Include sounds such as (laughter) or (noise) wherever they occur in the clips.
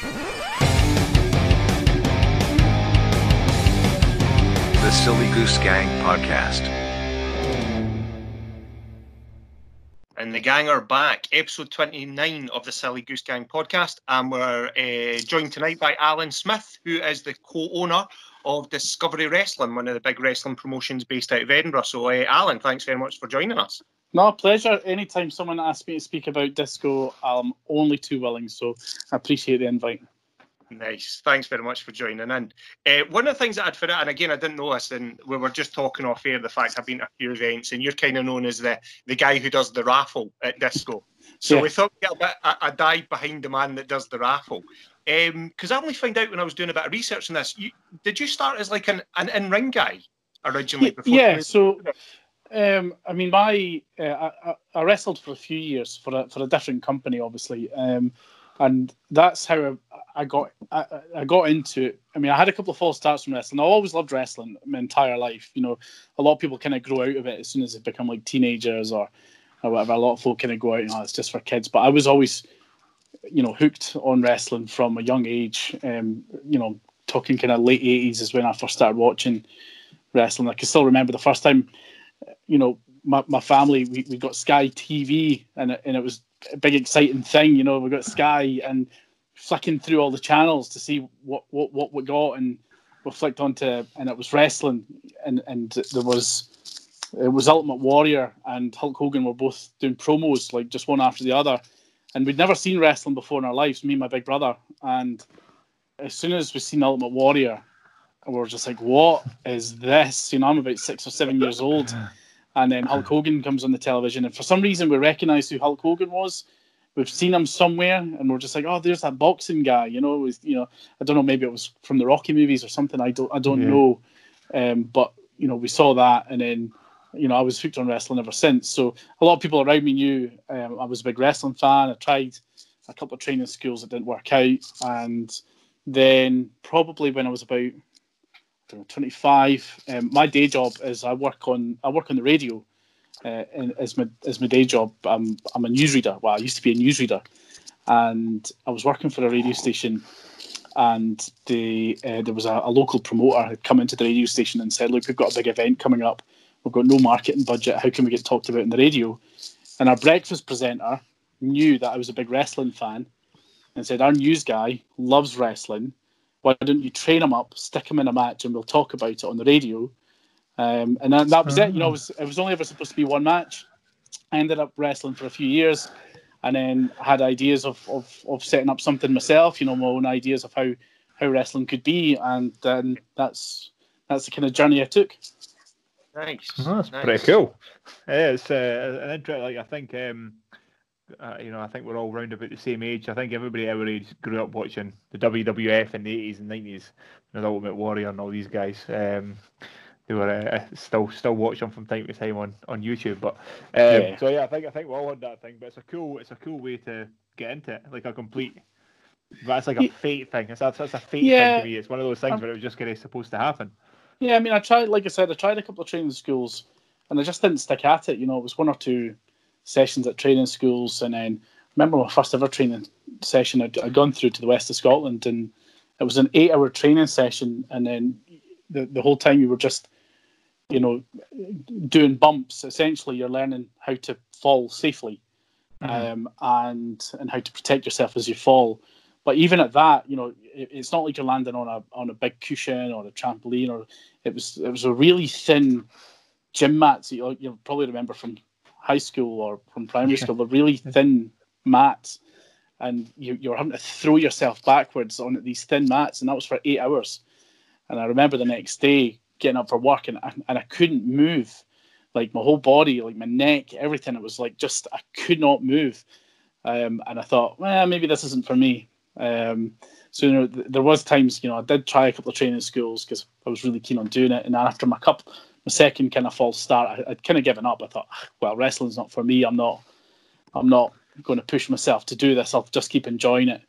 The Silly Goose Gang Podcast. And the gang are back, episode 29 of the Silly Goose Gang podcast. And we're uh, joined tonight by Alan Smith, who is the co owner of Discovery Wrestling, one of the big wrestling promotions based out of Edinburgh. So, uh, Alan, thanks very much for joining us. No, pleasure. Anytime someone asks me to speak about disco, I'm only too willing. So I appreciate the invite. Nice. Thanks very much for joining in. Uh, one of the things that I'd forgot, and again, I didn't know this, and we were just talking off air the fact I've been to a few events, and you're kind of known as the the guy who does the raffle at disco. So Yeah. we thought we'd get a bit a, a dive behind the man that does the raffle. Because I only found out when I was doing a bit of research on this. You, did you start as like an, an in ring guy originally? Before yeah. So, um, I mean, my uh, I, I- wrestled for a few years for a for a different company, obviously, um, and that's how I, I got I, I got into it. I mean, I had a couple of false starts from wrestling. I always loved wrestling my entire life. You know, a lot of people kind of grow out of it as soon as they become like teenagers or or whatever. A lot of folk kind of go out, you know, it's just for kids. But I was always, you know, hooked on wrestling from a young age. Um, you know, talking kind of late eighties is when I first started watching wrestling. I can still remember the first time, you know, my, my family we, we got Sky TV and it, and it was a big exciting thing. You know, we got Sky and flicking through all the channels to see what what what we got and we flicked onto and it was wrestling and and there was it was Ultimate Warrior and Hulk Hogan were both doing promos like just one after the other, and we'd never seen wrestling before in our lives. Me and my big brother, and as soon as we seen Ultimate Warrior, we were just like, "What is this?" You know, I'm about six or seven years old, and then Hulk Hogan comes on the television, and for some reason we recognised who Hulk Hogan was. We've seen him somewhere, and we're just like, "Oh, there's that boxing guy." You know, it was you know, I don't know, maybe it was from the Rocky movies or something. I don't, I don't Yeah. know, um, but you know, we saw that, and then you know, I was hooked on wrestling ever since. So a lot of people around me knew um, I was a big wrestling fan. I tried a couple of training schools that didn't work out, and then probably when I was about I know, 25, um, my day job is I work on I work on the radio, uh, and as my as my day job, I'm I'm a newsreader. Well, I used to be a newsreader, and I was working for a radio station. And the uh, there was a, a local promoter had come into the radio station and said, "Look, we've got a big event coming up. We've got no marketing budget. How can we get talked about in the radio? And our breakfast presenter knew that I was a big wrestling fan and said, Our news guy loves wrestling. Why don't you train him up, stick him in a match, and we'll talk about it on the radio? Um, and that, that was it. You know, it was, it was only ever supposed to be one match. I ended up wrestling for a few years and then had ideas of, of, of setting up something myself, you know, my own ideas of how, how wrestling could be. And then that's that's the kind of journey I took. Nice. Oh, that's nice. pretty cool. Yeah, it's uh, an interest. Like I think, um, uh, you know, I think we're all round about the same age. I think everybody our age grew up watching the WWF in the eighties and nineties, the Ultimate Warrior and all these guys. Um, they were uh, still still watch them from time to time on, on YouTube. But um, Yeah. so yeah, I think I think we all had that thing. But it's a cool it's a cool way to get into it, like a complete. That's like a fate thing. It's that's, that's a fate Yeah. thing to me. It's one of those things Um, where it was just kind of supposed to happen. Yeah, I mean, I tried, like I said, I tried a couple of training schools, and I just didn't stick at it. You know, it was one or two sessions at training schools, and then I remember my first ever training session. I'd, I'd gone through to the west of Scotland, and it was an eight-hour training session, and then the the whole time you were just, you know, doing bumps. Essentially, you're learning how to fall safely, um, and and how to protect yourself as you fall. But even at that, you know, it, it's not like you're landing on a on a big cushion or a trampoline, or it was it was a really thin gym mats that you you probably remember from high school or from primary school. They're really thin mats, and you you're having to throw yourself backwards on these thin mats, and that was for eight hours. And I remember the next day getting up for work, and I, and I couldn't move, like my whole body, like my neck, everything. It was like just I could not move. Um, and I thought, well, maybe this isn't for me. Um, so you know, th- there was times, you know, I did try a couple of training schools because I was really keen on doing it. And then after my cup, my second kind of false start, I, I'd kind of given up. I thought, "Ah, well, wrestling's not for me. I'm not, I'm not going to push myself to do this. I'll just keep enjoying it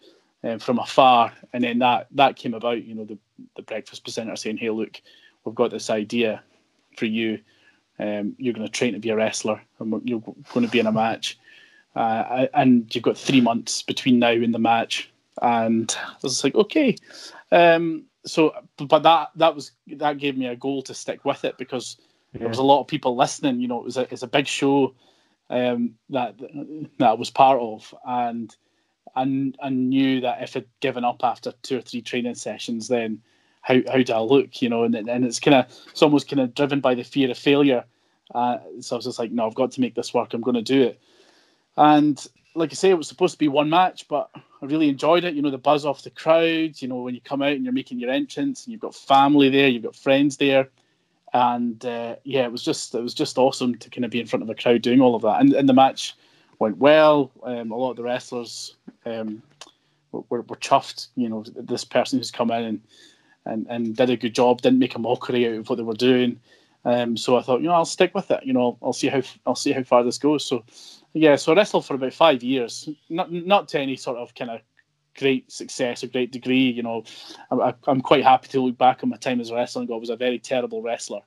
um, from afar. And then that that came about. You know, the the breakfast presenter saying, "Hey, look, we've got this idea for you. Um, you're going to train to be a wrestler, and you're going to be in a match." Uh, and you've got three months between now and the match, and I was like, okay. Um, so, but that that was that gave me a goal to stick with it because yeah. there was a lot of people listening. You know, it was a it's a big show um, that that I was part of, and and I knew that if I'd given up after two or three training sessions, then how how do I look? You know, and and it's kind of it's almost kind of driven by the fear of failure. Uh, so I was just like, no, I've got to make this work. I'm going to do it. And like I say, it was supposed to be one match, but I really enjoyed it. You know, the buzz off the crowd. You know, when you come out and you're making your entrance, and you've got family there, you've got friends there, and uh, yeah, it was just it was just awesome to kind of be in front of a crowd doing all of that. And, and the match went well. Um, a lot of the wrestlers um, were, were chuffed. You know, this person who's come in and, and and did a good job, didn't make a mockery out of what they were doing. Um, so I thought, you know, I'll stick with it. You know, I'll see how I'll see how far this goes. So yeah, so I wrestled for about five years, not not to any sort of kind of great success or great degree. You know, I, am quite happy to look back on my time as a wrestler and go, I was a very terrible wrestler.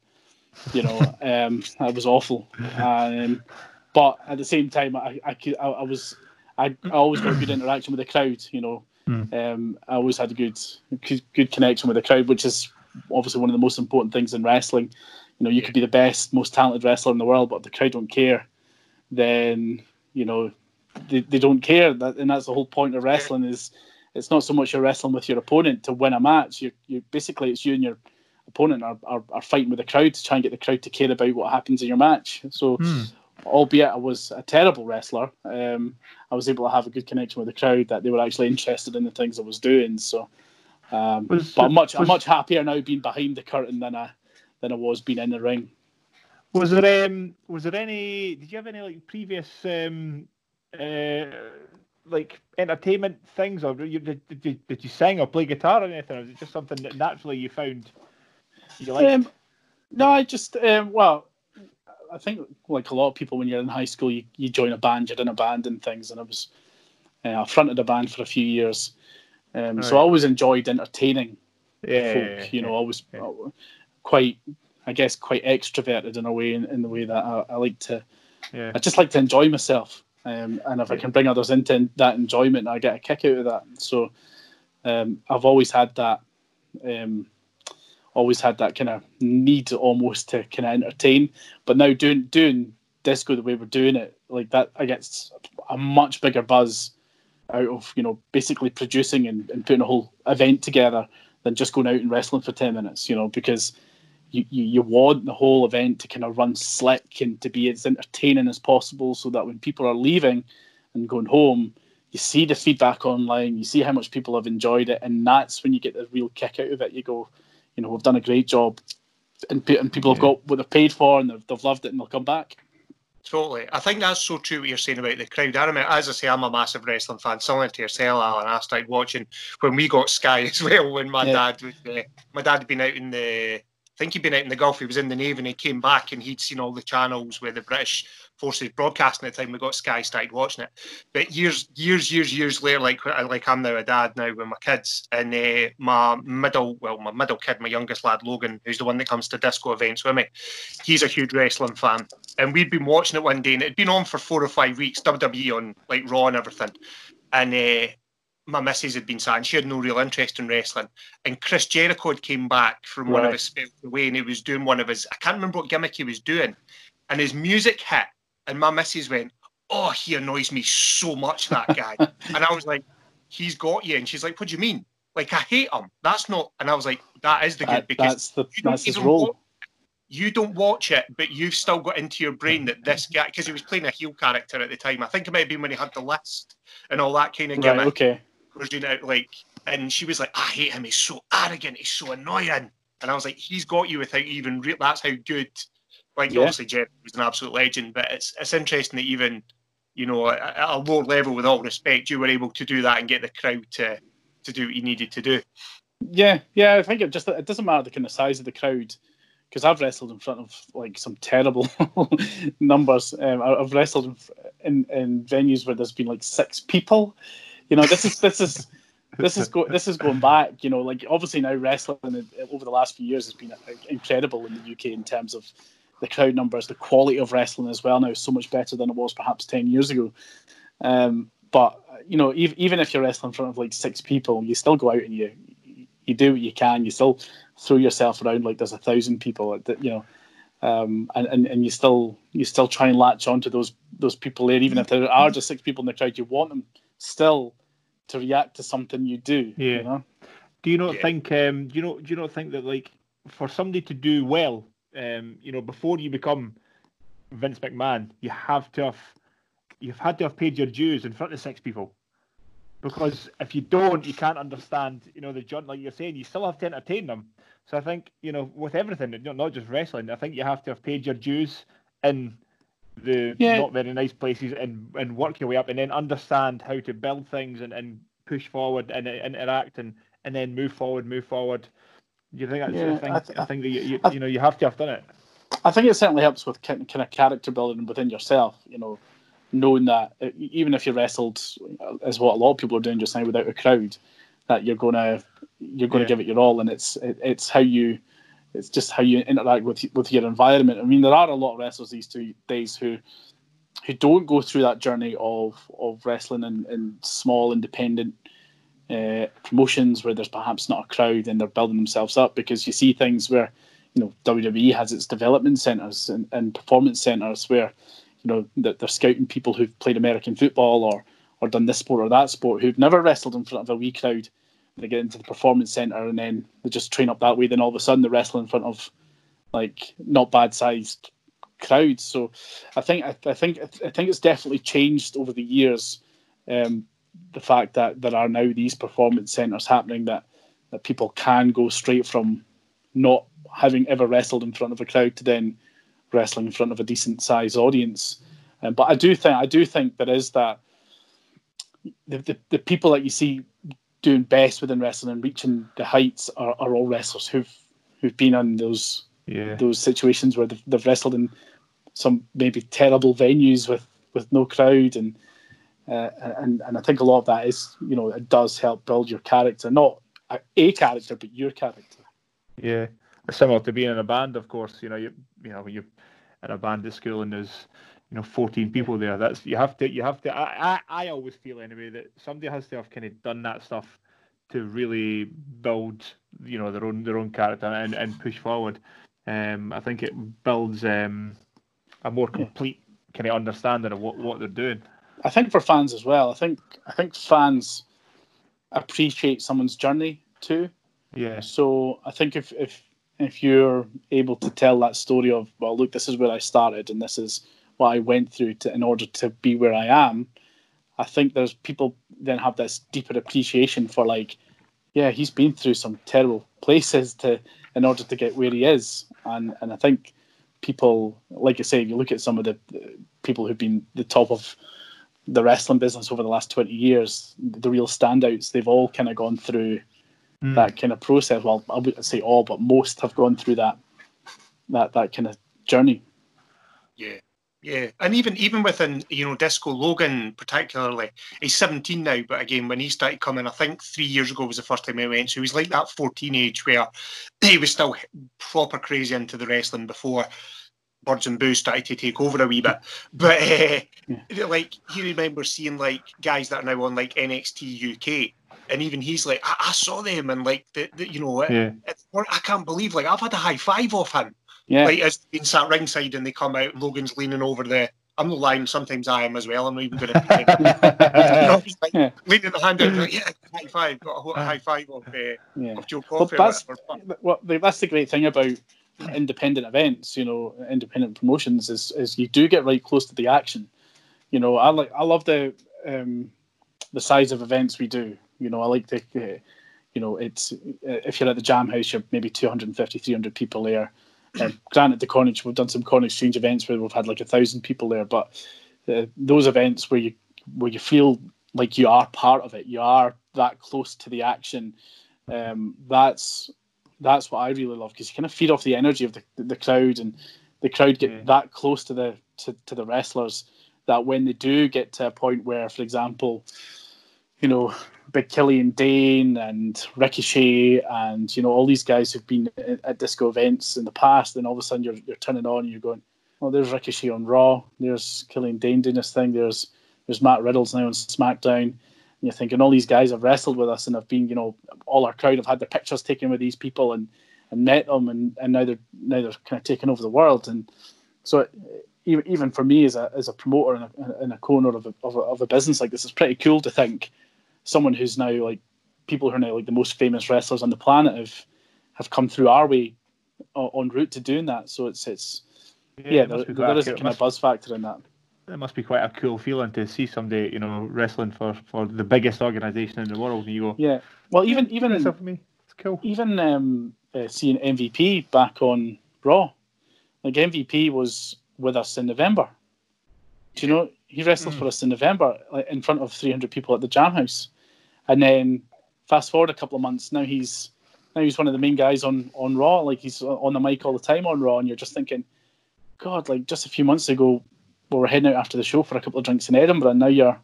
You know, (laughs) um, I was awful. Um, but at the same time, I I, could, I, I was I, I always got a good interaction with the crowd. You know, mm. um, I always had a good, good good connection with the crowd, which is obviously one of the most important things in wrestling. You know, you could be the best, most talented wrestler in the world, but the crowd don't care, then you know they, they don't care. That and that's the whole point of wrestling is it's not so much you're wrestling with your opponent to win a match. You you basically it's you and your opponent are, are, are, fighting with the crowd to try and get the crowd to care about what happens in your match. So, mm. albeit I was a terrible wrestler, um, I was able to have a good connection with the crowd that they were actually interested in the things I was doing. So, um, was, but I'm much was, I'm much happier now being behind the curtain than I than I was being in the ring. Was there um was there any? Did you have any like previous um uh like entertainment things, or you, did, did you did you sing or play guitar or anything, or was it just something that naturally you found you liked? Um, no, I just um, well, I think like a lot of people when you're in high school, you, you join a band, you're in a band and things, and I was uh, I fronted a band for a few years, um, so I always enjoyed entertaining yeah, folk. Yeah, you know, I was quite I guess, quite extroverted in a way, in, in the way that I, I like to. Yeah. I just like to enjoy myself, um, and if I can bring others into that enjoyment, I get a kick out of that. So, um, I've always had that, um, always had that kind of need almost to kind of entertain. But now doing doing disco the way we're doing it, like that, I get a much bigger buzz out of you know basically producing and, and putting a whole event together than just going out and wrestling for ten minutes. You know because you, you, you want the whole event to kind of run slick and to be as entertaining as possible so that when people are leaving and going home, you see the feedback online, you see how much people have enjoyed it, and that's when you get the real kick out of it. You go, you know, we've done a great job, and, and people yeah. have got what they've paid for, and they've, they've loved it, and they'll come back. Totally. I think that's so true what you're saying about the crowd. I remember, as I say, I'm a massive wrestling fan, similar to yourself, Alan. I started watching when we got Sky (laughs) as well, when my yeah. dad was, uh, my dad had been out in the I think he'd been out in the Gulf. He was in the Navy and he came back and he'd seen all the channels where the British forces broadcasting at the time we got Sky started watching it. But years, years, years, years later, like like I'm now a dad now with my kids, and uh, my middle, well, my middle kid, my youngest lad Logan, who's the one that comes to disco events with me, he's a huge wrestling fan, and we'd been watching it one day, and it'd been on for four or five weeks, WWE on like Raw and everything, and. Uh, my missus had been saying she had no real interest in wrestling. And Chris Jericho had came back from right. one of his spells away and he was doing one of his, I can't remember what gimmick he was doing. And his music hit. And my missus went, Oh, he annoys me so much, that guy. (laughs) and I was like, He's got you. And she's like, What do you mean? Like, I hate him. That's not. And I was like, That is the good because that's, the, that's his role. Watch, you don't watch it, but you've still got into your brain that this guy, because he was playing a heel character at the time. I think it might have been when he had the list and all that kind of gimmick. Right, okay was doing it like, and she was like, I hate him. He's so arrogant. He's so annoying. And I was like, he's got you without even. Re- that's how good. Like yeah. obviously, Jeff was an absolute legend, but it's it's interesting that even you know at a lower level, with all respect, you were able to do that and get the crowd to to do what you needed to do. Yeah, yeah. I think it just it doesn't matter the kind of size of the crowd because I've wrestled in front of like some terrible (laughs) numbers. Um, I've wrestled in, in venues where there's been like six people, you know, this is this is (laughs) this is go, this is going back. You know, like obviously now wrestling over the last few years has been incredible in the UK in terms of the crowd numbers, the quality of wrestling as well now is so much better than it was perhaps ten years ago. Um, but you know, even, even if you're wrestling in front of like six people, you still go out and you you do what you can. You still throw yourself around like there's a thousand people. You know, um, and, and and you still you still try and latch onto those those people there, even if there are just six people in the crowd. You want them still to react to something you do. Yeah. You know? Do you not Yeah. think? Um, do you know? Do you not think that like for somebody to do well, um, you know, before you become Vince McMahon, you have to have you've had to have paid your dues in front of six people. Because if you don't, you can't understand. You know, the John, like you're saying, you still have to entertain them. So I think you know, with everything, not not just wrestling, I think you have to have paid your dues in the Yeah. not very nice places and and work your way up, and then understand how to build things and, and push forward and uh, interact and and then move forward, move forward. You think that's Yeah, I think I I, think that you, you, I- you know you have to have done it. I think it certainly helps with kind of character building within yourself. You know, knowing that uh, even if you wrestled, uh, as what a lot of people are doing just now without a crowd, that you're gonna you're gonna Yeah. give it your all, and it's it, it's how you it's just how you interact with with your environment. I mean, there are a lot of wrestlers these two days who who don't go through that journey of of wrestling in, in small independent uh, promotions where there's perhaps not a crowd and they're building themselves up because you see things where you know WWE has its development centers and, and performance centers where you know that they're scouting people who've played American football or or done this sport or that sport who've never wrestled in front of a wee crowd. They get into the performance center and then they just train up that way. Then all of a sudden they wrestle in front of like not bad sized crowds. So I think I, I think I think it's definitely changed over the years. Um, the fact that there are now these performance centers happening that that people can go straight from not having ever wrestled in front of a crowd to then wrestling in front of a decent sized audience. Um, but I do think I do think there is that the, the, the people that you see doing best within wrestling and reaching the heights are, are all wrestlers who've who've been in those Yeah. those situations where they've, they've wrestled in some maybe terrible venues with, with no crowd and uh, and and I think a lot of that is you know it does help build your character not a, a character but your character Yeah, similar to being in a band, of course. You know, you you know you're in a band at school and there's you know 14 people there. That's you have to you have to. I I, I always feel anyway that somebody has to have kind of done that stuff to really build you know their own their own character and, and push forward. Um, I think it builds um a more complete kind of understanding of what what they're doing. I think for fans as well I think I think fans appreciate someone's journey too Yeah, So I think if if if you're able to tell that story of well, look, this is where I started and this is what I went through to in order to be where I am, I think there's people then have this deeper appreciation for like, yeah, he's been through some terrible (laughs) places to in order to get where he is, and and I think people, like I say, if you look at some of the the people who've been the top of the wrestling business over the last 20 years, the real standouts, they've all kind of gone through Mm. that kind of process. Well, I wouldn't say all, but most have gone through that that that kind of journey. Yeah, yeah, and even even within you know Disco Logan particularly, he's 17 now. But again, when he started coming, I think three years ago was the first time he went. So he was like that 14 age where (clears throat) he was still proper crazy into the wrestling before Birds and Boo started to take over a wee bit. (laughs) But uh, like he remembers seeing like guys that are now on like NXT UK. And even he's like, I, I saw them, and like, the, the, you know, it, yeah, it's, I can't believe, like, I've had a high five off him Yeah, like as being sat ringside and they come out, Logan's leaning over the. I'm not lying. Sometimes I am as well. I'm not even going (laughs) to. he's like Yeah. leaning the hand out, like, (clears throat) yeah, high five, got a high five of, uh, yeah. of Joe Well, Coffey. or that's whatever. well, that's the great thing about independent events. You know, independent promotions is is you do get right close to the action. You know, I like I love the um, the size of events we do. You know, I like the. Uh, you know, it's uh, if you're at the Jam House, you're maybe 250, 300 people there. Um, granted, the Cornish, we've done some Corn Exchange events where we've had like a thousand people there, but uh, those events where you where you feel like you are part of it, you are that close to the action. Um, that's that's what I really love because you kind of feed off the energy of the, the crowd, and the crowd get Yeah. that close to the to, to the wrestlers that when they do get to a point where, for example, you know, Big Killian Dain and Ricochet and you know all these guys who've been at, disco events in the past, then all of a sudden you're you're turning on and you're going, oh, there's Ricochet on Raw, there's Killian Dain doing this thing, there's There's Matt Riddle's now on SmackDown. And you're thinking all these guys have wrestled with us and have been, you know, all our crowd have had their pictures taken with these people and, and met them, and, and now they're now they're kind of taking over the world. And so even for me as a as a promoter and a, and a co-owner of a, of a of a business like this, it's pretty cool to think someone who's now like people who are now like the most famous wrestlers on the planet have have come through our way on route to doing that. So it's it's yeah, yeah there, there is a kind of buzz factor in that. It must be quite a cool feeling to see somebody, you know, wrestling for, for the biggest organization in the world. And you go, yeah. Well, even even for me, it's cool. Even um, uh, seeing MVP back on Raw, like MVP was with us in November. Do you know he wrestled mm. for us in November, like, in front of 300 people at the Jam House, and then fast forward a couple of months, now he's now he's one of the main guys on on Raw. Like he's on the mic all the time on Raw, and you're just thinking, God, like just a few months ago, we were heading out after the show for a couple of drinks in Edinburgh, and now you're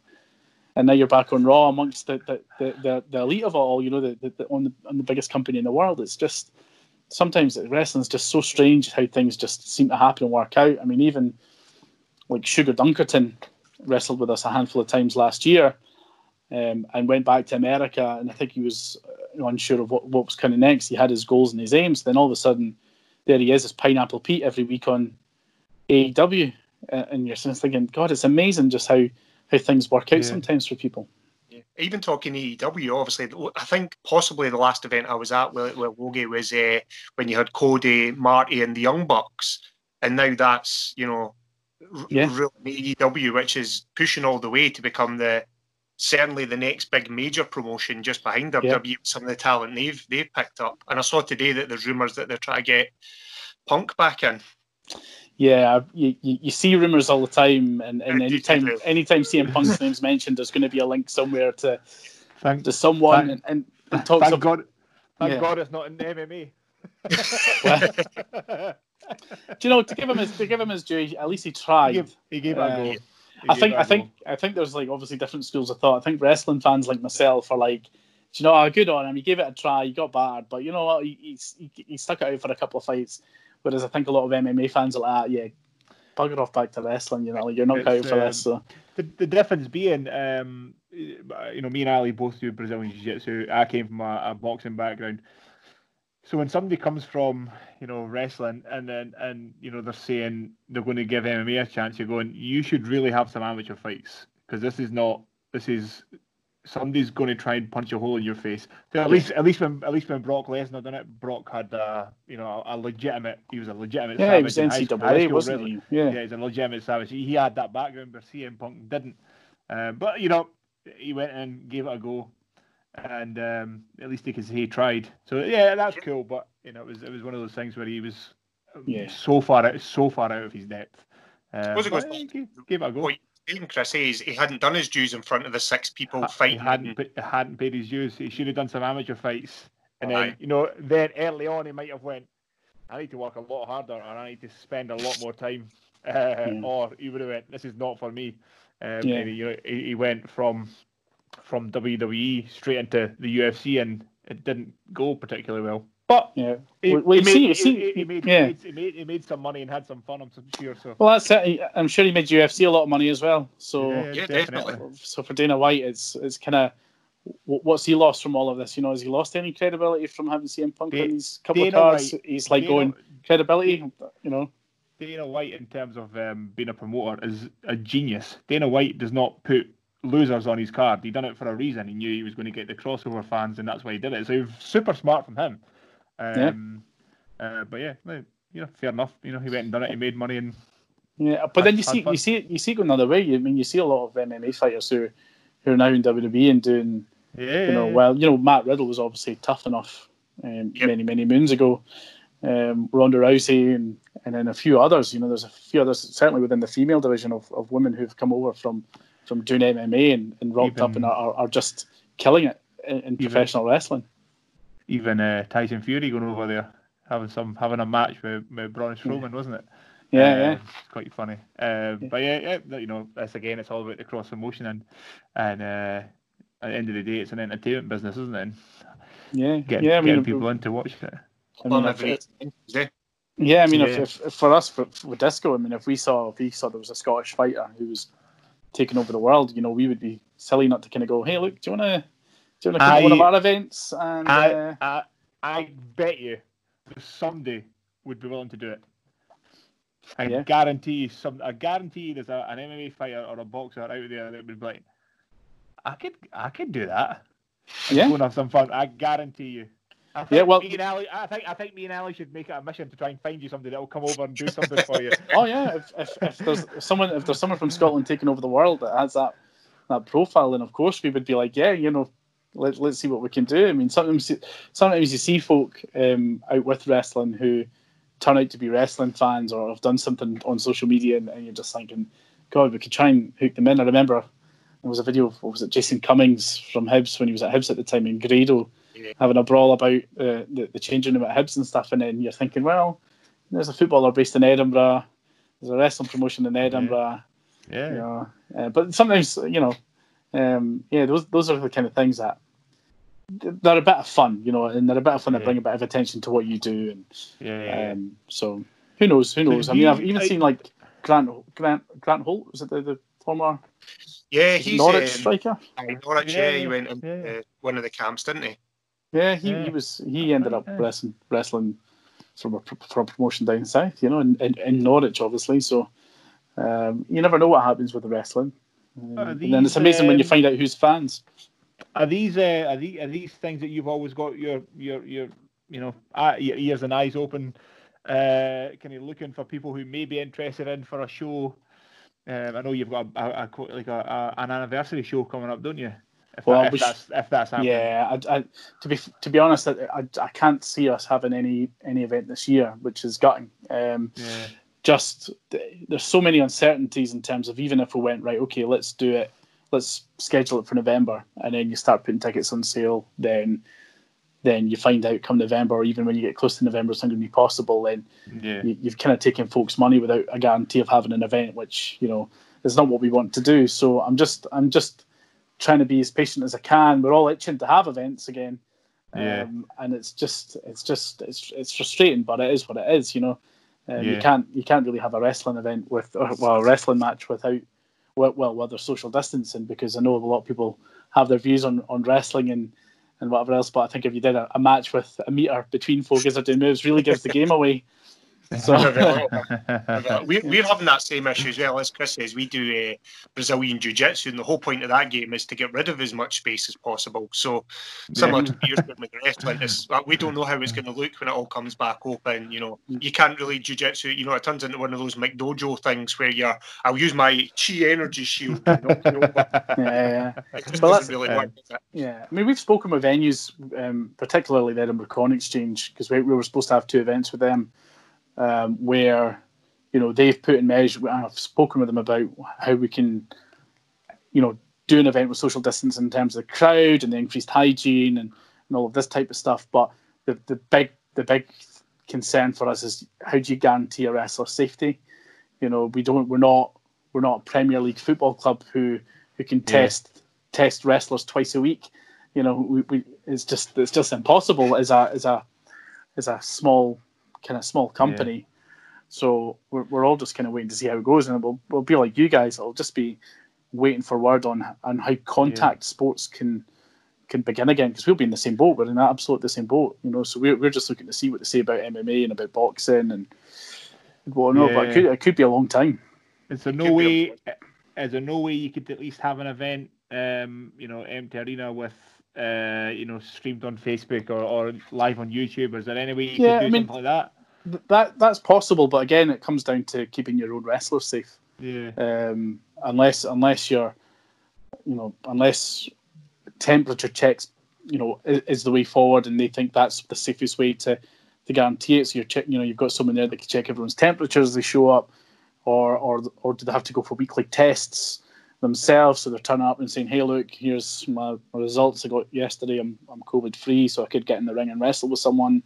and now you're back on Raw amongst the the, the, the, the elite of all. You know, the, the, the, on the on the biggest company in the world. It's just sometimes wrestling's just so strange how things just seem to happen and work out. I mean, even like Sugar Dunkerton wrestled with us a handful of times last year, um, and went back to America. And I think he was uh, unsure of what, what was coming next. He had his goals and his aims. Then all of a sudden, there he is, as Pineapple Pete every week on AEW, uh, and you're just thinking, God, it's amazing just how how things work out yeah. sometimes for people. Yeah. Even talking AEW, obviously, I think possibly the last event I was at with, with Logie was uh, when you had Cody, Marty, and the Young Bucks, and now that's you know yeah. AEW, which is pushing all the way to become the certainly the next big major promotion just behind WWE. Yeah. Some of the talent they've they've picked up, and I saw today that there's rumours that they're trying to get Punk back in. Yeah, you, you, you see rumours all the time, and, and anytime anytime CM Punk's (laughs) name's mentioned, there's going to be a link somewhere to thank, to someone, thank, and, and, talks thank God, thank yeah. God it's not in the MMA. Do you know to give him his to give him his due? At least he tried. He gave, he gave uh, a go. I think I think I think there's like obviously different schools of thought. I think wrestling fans like myself are like, you know, oh, good on him. He gave it a try. He got battered, but you know what? He, he, he stuck it out for a couple of fights. Whereas I think a lot of MMA fans are like, ah, yeah, bugger off back to wrestling. You know, like, you're not out for um, this. So. The, the difference being, um, you know, me and Ali both do Brazilian Jiu Jitsu. I came from a, a boxing background. So when somebody comes from you know wrestling and then and you know they're saying they're going to give MMA a chance, you're going you should really have some amateur fights because this is not this is somebody's going to try and punch a hole in your face. So at least at least when at least when Brock Lesnar done it, Brock had uh, you know a, legitimate he was a legitimate yeah he was NCAA wasn't he yeah yeah he's a legitimate savage. He, he had that background, but CM Punk didn't. Um, but you know he went and gave it a go and um, at least he could say he tried. So yeah, that's cool. But you know, it was it was one of those things where he was um, yeah. so far out, so far out of his depth. Um, it goes, give, give it a go. What Chris says he hadn't done his dues in front of the six people fighting. He hadn't, he hadn't paid his dues. He should have done some amateur fights, and then you know, then early on he might have went. I need to work a lot harder, and I need to spend a lot more time. Uh, (laughs) yeah. Or he would have went. This is not for me. Um, yeah. he, you know, he, he went from from WWE straight into the UFC, and it didn't go particularly well. But yeah, he, well, he, made, see, he, made, yeah. he, made, he made some money and had some fun. I'm sure. So well, that's it. I'm sure he made UFC a lot of money as well. So yeah, yeah definitely. So for Dana White, it's it's kind of what's he lost from all of this? You know, has he lost any credibility from having CM Punk in these couple Dana of cards? White, He's like Dana, going credibility. You know, Dana White in terms of um, being a promoter is a genius. Dana White does not put losers on his card. He done it for a reason. He knew he was going to get the crossover fans, and that's why he did it. So it super smart from him. Um, yeah. Uh, but yeah, you know, fair enough. You know, he went and done it. He made money and. Yeah, but then you see, you see, you see going the other way. I mean, you see a lot of MMA fighters who, who are now in WWE and doing, yeah, you know, well, you know, Matt Riddle was obviously tough enough um, yep. many, many moons ago. Um, Ronda Rousey and and then a few others. You know, there's a few others certainly within the female division of, of women who've come over from from doing MMA and, and rocked even, up and are, are just killing it in, in even, professional wrestling. Even uh, Tyson Fury going over there having some having a match with, with Braun Strowman, yeah. wasn't it? Yeah, uh, yeah, it's quite funny. Uh, yeah. But yeah, yeah, you know, that's again, it's all about the cross promotion and and uh, at the end of the day, it's an entertainment business, isn't it? And yeah, getting, yeah, I mean, getting people in to watch it. I mean, if, yeah, I mean, yeah. If, if, for us, for, with disco, I mean, if we saw if we saw there was a Scottish fighter who was taking over the world, you know, we would be silly not to kind of go, hey, look, do you want to do you want to come to one of our events? And I, uh, I, I bet you somebody would be willing to do it. I Yeah. guarantee you some. I guarantee you there's a, an MMA fighter or a boxer out there that would be like, I could, I could do that. Yeah. go and have some fun. I guarantee you. I think Yeah, well- me and Ali, I think I think me and Ali should make it a mission to try and find you somebody that will come over and do something for you. (laughs) oh yeah, if, if, if there's someone if there's someone from Scotland taking over the world that has that that profile, then of course we would be like, yeah, you know, let, let's see what we can do. I mean, sometimes you- sometimes you see folk um, out with wrestling who turn out to be wrestling fans or have done something on social media, and, and you're just thinking, God, we could try and hook them in. I remember there was a video of what was it, Jason Cummings from Hibs when he was at Hibs at the time in Grado. Yeah. Having a brawl about uh, the, the changing room at Hibs and stuff, and then you're thinking, well, there's a footballer based in Edinburgh, there's a wrestling promotion in Edinburgh, Yeah. you know. Uh, but sometimes, you know, um, yeah, those those are the kind of things that they're a bit of fun, you know, and they're a bit of fun to Yeah. bring a bit of attention to what you do, and Yeah. yeah. um, so who knows, who So knows? I do mean, I've even I- seen like Grant Grant Grant Holt was it the, the former Yeah, he's Norwich um, striker? aye, Norwich. Yeah, Yeah, he yeah, went in yeah. uh, one of the camps, didn't he? Yeah, he, Yeah. he was he ended up wrestling wrestling from a from a promotion down south, you know, in, in, in Norwich, obviously. So um, you never know what happens with the wrestling. Um, Are and then it's these, amazing when you um, find out who's fans. Are these uh, are these are these things that you've always got your your your you know ears and eyes open, uh, kind of looking for people who may be interested in for a show? Um, I know you've got a, a, a like a, a, an anniversary show coming up, don't you? If, Well, that, if that's if that's happening. Yeah, I, I, to be to be honest, I, I, I can't see us having any any event this year, which is gutting. Um, Yeah. just there's so many uncertainties in terms of even if we went right, okay, let's do it, let's schedule it for November, and then you start putting tickets on sale, then then you find out come November, or even when you get close to November, it's not going to be possible. Then Yeah. you, you've kind of taken folks' money without a guarantee of having an event, which you know is not what we want to do. So I'm just I'm just trying to be as patient as I can. We're all itching to have events again, Yeah. um, and it's just it's just it's it's frustrating, but it is what it is. You know, um, you can't you can't really have a wrestling event with or, well a wrestling match without well, well whether social distancing because I know a lot of people have their views on on wrestling and. And whatever else, but I think if you did a, a match with a meter between folk as they're doing moves, really gives the game away. So (laughs) we, we're having that same issue as well as Chris says. We do uh, Brazilian Jiu Jitsu, and the whole point of that game is to get rid of as much space as possible. So, similar to yours with wrestling, is uh, we don't know how it's going to look when it all comes back open. You know, you can't really Jiu Jitsu, you know, it turns into one of those McDojo things where you're, I'll use my Chi energy shield. you over. yeah, (laughs) It just Well, doesn't that's- really work. Yeah, I mean, we've spoken with venues, um, particularly there in Corn Exchange, because we, we were supposed to have two events with them, um, where, you know, they've put in measures. I've spoken with them about how we can, you know, do an event with social distance in terms of the crowd and the increased hygiene and, and all of this type of stuff. But the, the big the big concern for us is how do you guarantee a wrestler's safety? You know, we don't. We're not. We're not a Premier League football club who who can test test wrestlers twice a week. You know, we, we it's just it's just impossible as a as a as a small kind of small company. So we're, we're all just kind of waiting to see how it goes, and we'll we'll be like you guys. It'll just be waiting for word on on how contact sports can can begin again because we'll be in the same boat. We're in absolutely the same boat, you know. So we're we're just looking to see what they say about MMA and about boxing and well, no, but it could it could be a long time. Is there Could no be way? Is there no way you could at least have an event, um, you know, empty arena with, uh, you know, streamed on Facebook or, or live on YouTube? Is there any way you Yeah, could do I mean- something like that? That that's possible, but again, it comes down to keeping your own wrestlers safe. Yeah. um, unless unless you're, you know, unless temperature checks, you know, is, is the way forward, and they think that's the safest way to to guarantee it. So you're check, you know, you've got someone there that can check everyone's temperature as they show up, or or or do they have to go for weekly tests themselves? So they're turning up and saying, "Hey, look, here's my, my results I got yesterday. I'm I'm COVID free, so I could get in the ring and wrestle with someone."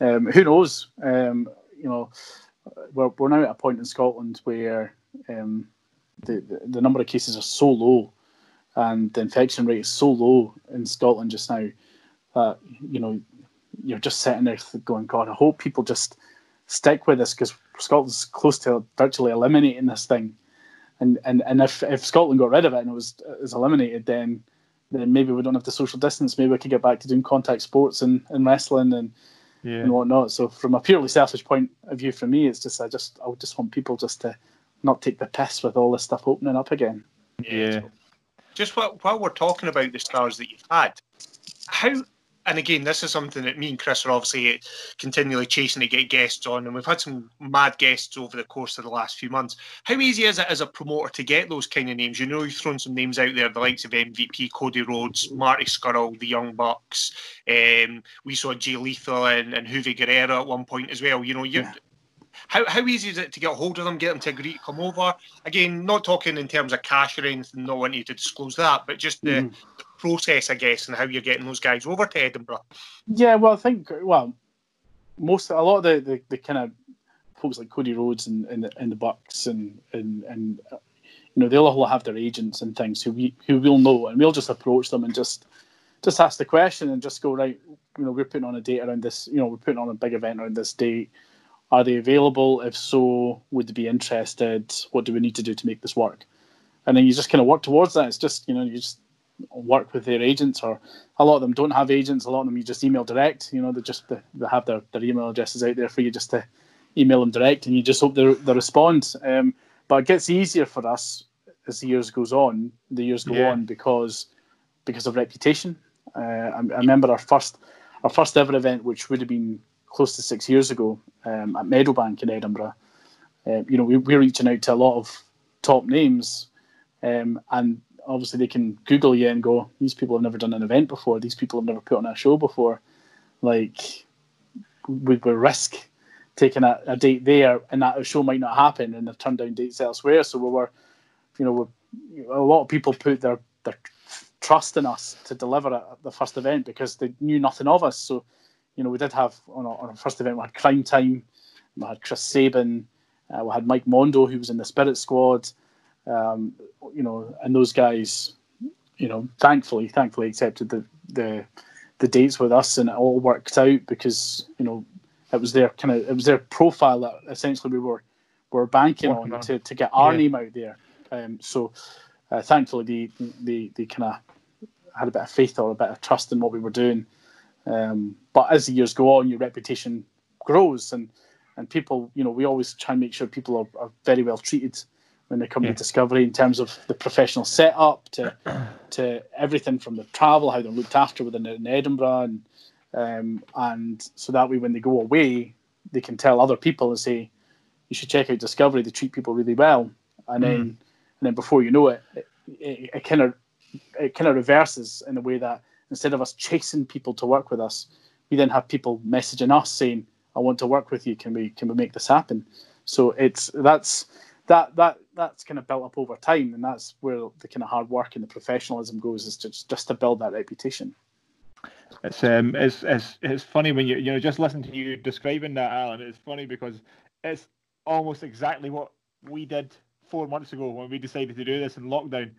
Um, who knows? Um, you know, we're we're now at a point in Scotland where um, the, the the number of cases are so low, and the infection rate is so low in Scotland just now that you know you're just sitting there going, God, I hope people just stick with this because Scotland's close to virtually eliminating this thing. And and, and if, if Scotland got rid of it and it was it was eliminated, then then maybe we don't have the social distance. Maybe we could get back to doing contact sports and, and wrestling and Yeah. and whatnot. So from a purely selfish point of view, for me, it's just I just I would just want people just to not take the piss with all this stuff opening up again. Yeah. Just while, while we're talking about the stars that you've had, how, and again, this is something that me and Chris are obviously continually chasing to get guests on, and we've had some mad guests over the course of the last few months. How easy is it as a promoter to get those kind of names? You know, you've thrown some names out there, the likes of MVP, Cody Rhodes, Marty Scurll, the Young Bucks. Um, we saw Jay Lethal and, and Juve Guerrero at one point as well. You know, you. Yeah. How, how easy is it to get a hold of them, get them to agree to come over? Again, not talking in terms of cash or anything, not wanting you to disclose that, but just the, Mhm. the process, I guess, and how you're getting those guys over to Edinburgh. Yeah, well, I think well, most a lot of the, the, the kind of folks like Cody Rhodes and, and, the, and the Bucks and and and you know they'll all have their agents and things who we who we'll know and we'll just approach them and just just ask the question and just go right. You know, we're putting on a date around this. You know, we're putting on a big event around this date. Are they available? If so, would they be interested? What do we need to do to make this work? And then you just kind of work towards that. It's just you know you just work with their agents or a lot of them don't have agents a lot of them you just email direct you know they just they, they have their, their email addresses out there for you just to email them direct and you just hope they, they respond. Um, but it gets easier for us as the years goes on the years go Yeah. on because because of reputation. Uh, I, I remember our first our first ever event which would have been close to six years ago um, at Meadowbank in Edinburgh. Um, you know we, we're reaching out to a lot of top names um, and obviously they can Google you and go, these people have never done an event before. These people have never put on a show before. Like, we would risk taking a, a date there, and that show might not happen, and they've turned down dates elsewhere. So we were, you know, a lot of people put their their trust in us to deliver at the first event because they knew nothing of us. So, you know, we did have on our, on our first event we had Crime Time, we had Chris Sabin, uh, we had Mike Mondo who was in the Spirit Squad um, you know, and those guys, you know, thankfully, thankfully accepted the the the dates with us, and it all worked out because you know it was their kind of it was their profile that essentially we were were banking on, on. to, to get our Yeah. name out there. Um, so uh, thankfully, they they, they kind of had a bit of faith or a bit of trust in what we were doing. Um, but as the years go on, your reputation grows, and and people, you know, we always try and make sure people are, are very well treated when they come Yeah. to Discovery in terms of the professional setup to (clears throat) to everything from the travel, how they're looked after within in Edinburgh, and um, and so that way when they go away, they can tell other people and say, you should check out Discovery. They treat people really well, and then and then before you know it, it, it, it kind of it kind of reverses in a way that instead of us chasing people to work with us, we then have people messaging us saying, "I want to work with you. Can we can we make this happen?" So it's that's that that that's kind of built up over time, and that's where the kind of hard work and the professionalism goes is just just to build that reputation. It's um, it's it's it's funny when you you know just listen to you describing that, Alan. It's funny because it's almost exactly what we did four months ago when we decided to do this in lockdown.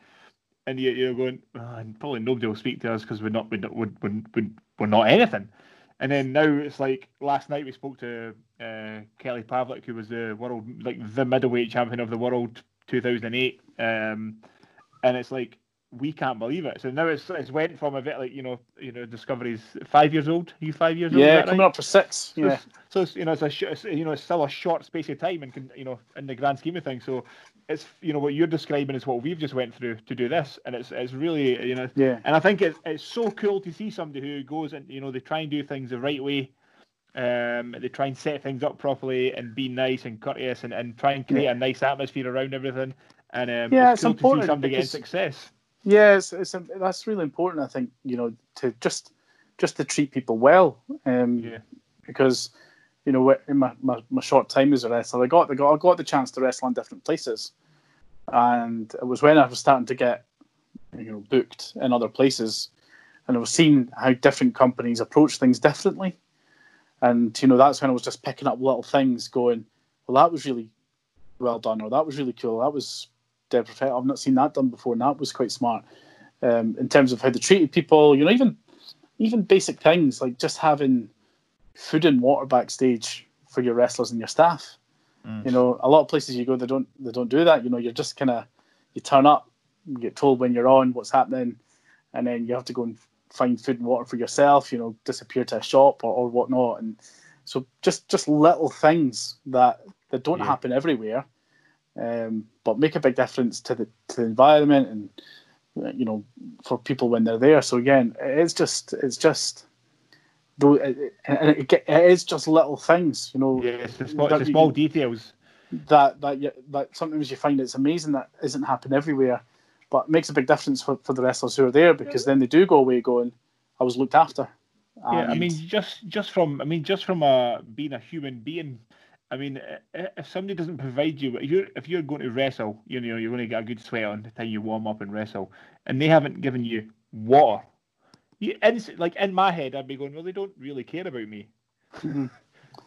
And you, you're going, oh, and probably nobody will speak to us because we're not we're, not- we're, we're, we're not anything. And then now it's like last night we spoke to uh, Kelly Pavlik, who was the world like the middleweight champion of the world 2008, um, and it's like we can't believe it. So now it's it's went from a bit like you know you know Discovery's five years old. Are you five years old? Yeah, coming right? up for six. So, Yeah, so it's, you know it's a sh- you know it's still a short space of time and can, you know in the grand scheme of things. So it's you know what you're describing is what we've just went through to do this, and it's it's really you know yeah, and I think it's it's so cool to see somebody who goes and you know they try and do things the right way. Um, they try and set things up properly and be nice and courteous and, and try and create a nice atmosphere around everything. And um, Yeah, it's it's cool to see important somebody getting success. yeah. It's, it's that's really important. I think you know to just just to treat people well. Um, Yeah. because you know in my, my, my short time as a wrestler, I got I got I got the chance to wrestle in different places, and it was when I was starting to get you know booked in other places, and I was seeing how different companies approach things differently, and you know that's when I was just picking up little things, going, well that was really well done, or that was really cool, that was dead perfect. I've not seen that done before, and that was quite smart. Um, in terms of how they treated people, you know, even even basic things like just having food and water backstage for your wrestlers and your staff. Mm. You know, a lot of places you go, they don't they don't do that. You know, you're just kind of you turn up, you get told when you're on, what's happening, and then you have to go and find food and water for yourself. You know, disappear to a shop or, or whatnot, and so just just little things that that don't Yeah. happen everywhere, um, but make a big difference to the to the environment and uh, you know for people when they're there. So again, it's just it's just though it, and it, it is just little things, you know. Yeah, it's the small, it's the you- small details. that that you, that sometimes you find it's amazing that isn't happening everywhere, but it makes a big difference for, for the wrestlers who are there because then they do go away going, I was looked after. Yeah, I mean, just just from I mean, just from a being a human being. I mean, if somebody doesn't provide you, if you're if you're going to wrestle, you know, you're going to get a good sweat on the time you warm up and wrestle, and they haven't given you water. You, like in my head, I'd be going, well, they don't really care about me. Mhm.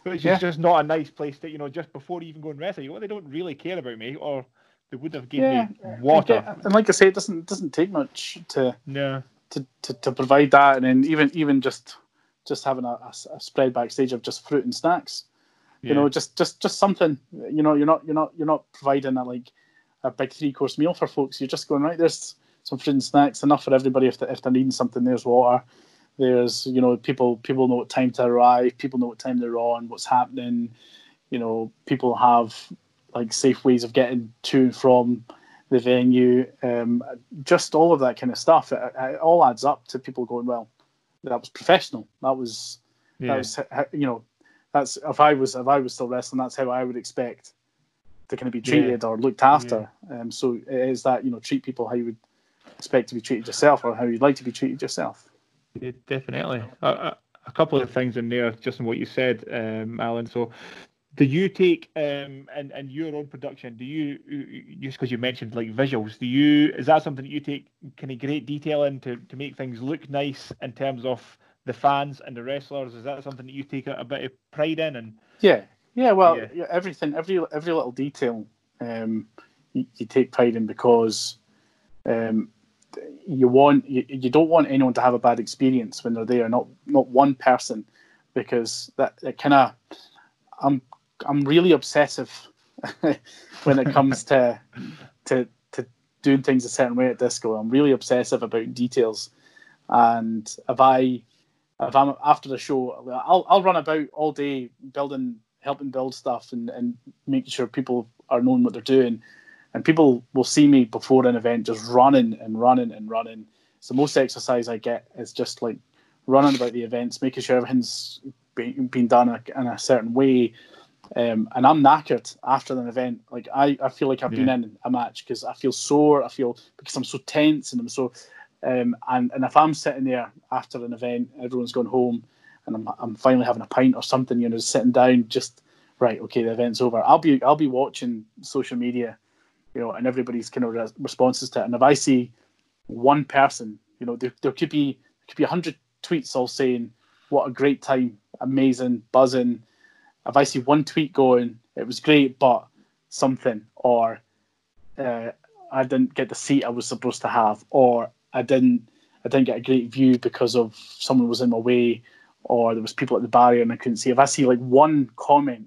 Which is Yeah. just not a nice place to, you know, just before you even go and wrestle, you go, well, they don't really care about me, or they would have given Yeah, me water. get- and like I say, it doesn't doesn't take much to No. to, to, to provide that, and then even even just just having a spread backstage of just fruit and snacks. Yeah. You know, just just just something. You know, you're not you're not you're not providing a like a big three course meal for folks. You're just going right. There's some fruit and snacks, enough for everybody. If they, if they're needing something, there's water. There's you know people people know what time to arrive. People know what time they're on. What's happening. You know, people have like safe ways of getting to and from the venue. Um, just all of that kind of stuff. It, it all adds up to people going, well, that was professional. That was yeah. that was you know that's if I was if I was still wrestling, that's how I would expect to kind of be Yeah. treated or looked after. Um, so it is that you know treat people how you would expect to be treated yourself or how you'd like to be treated yourself. Yeah, definitely. A couple of things in there, just in what you said, um, Alan. So, do you take um, and and your own production? Do you just because you mentioned like visuals? Do you is that something that you take kind of great detail in to, to make things look nice in terms of the fans and the wrestlers? Is that something that you take a, a bit of pride in? And Yeah, yeah. Well, Yeah. yeah. everything, every every little detail, um, you, you take pride in because um, you want you, you don't want anyone to have a bad experience when they're there. Not not one person, because that it kind of I'm I'm really obsessive (laughs) when it comes to to to doing things a certain way at disco. I'm really obsessive about details, and if I if I'm after the show, I'll I'll run about all day building, helping build stuff, and and making sure people are knowing what they're doing, and people will see me before an event just running and running and running. So most exercise I get is just like running about the events, making sure everything's being, being done in a, in a certain way. Um, and I'm knackered after an event. Like I, I feel like I've been in a match because I feel sore. I feel because I'm so tense and I'm so um, and and if I'm sitting there after an event, everyone's gone home, and I'm I'm finally having a pint or something, you know, sitting down, just right, okay, the event's over. I'll be I'll be watching social media, you know, and everybody's kind of res- responses to it. And if I see one person, you know, there, there could be there could be a hundred tweets all saying what a great time, amazing, buzzing. If I see one tweet going, it was great, but something, or uh, I didn't get the seat I was supposed to have, or I didn't I didn't get a great view because of someone was in my way, or there was people at the barrier and I couldn't see. If I see like one comment,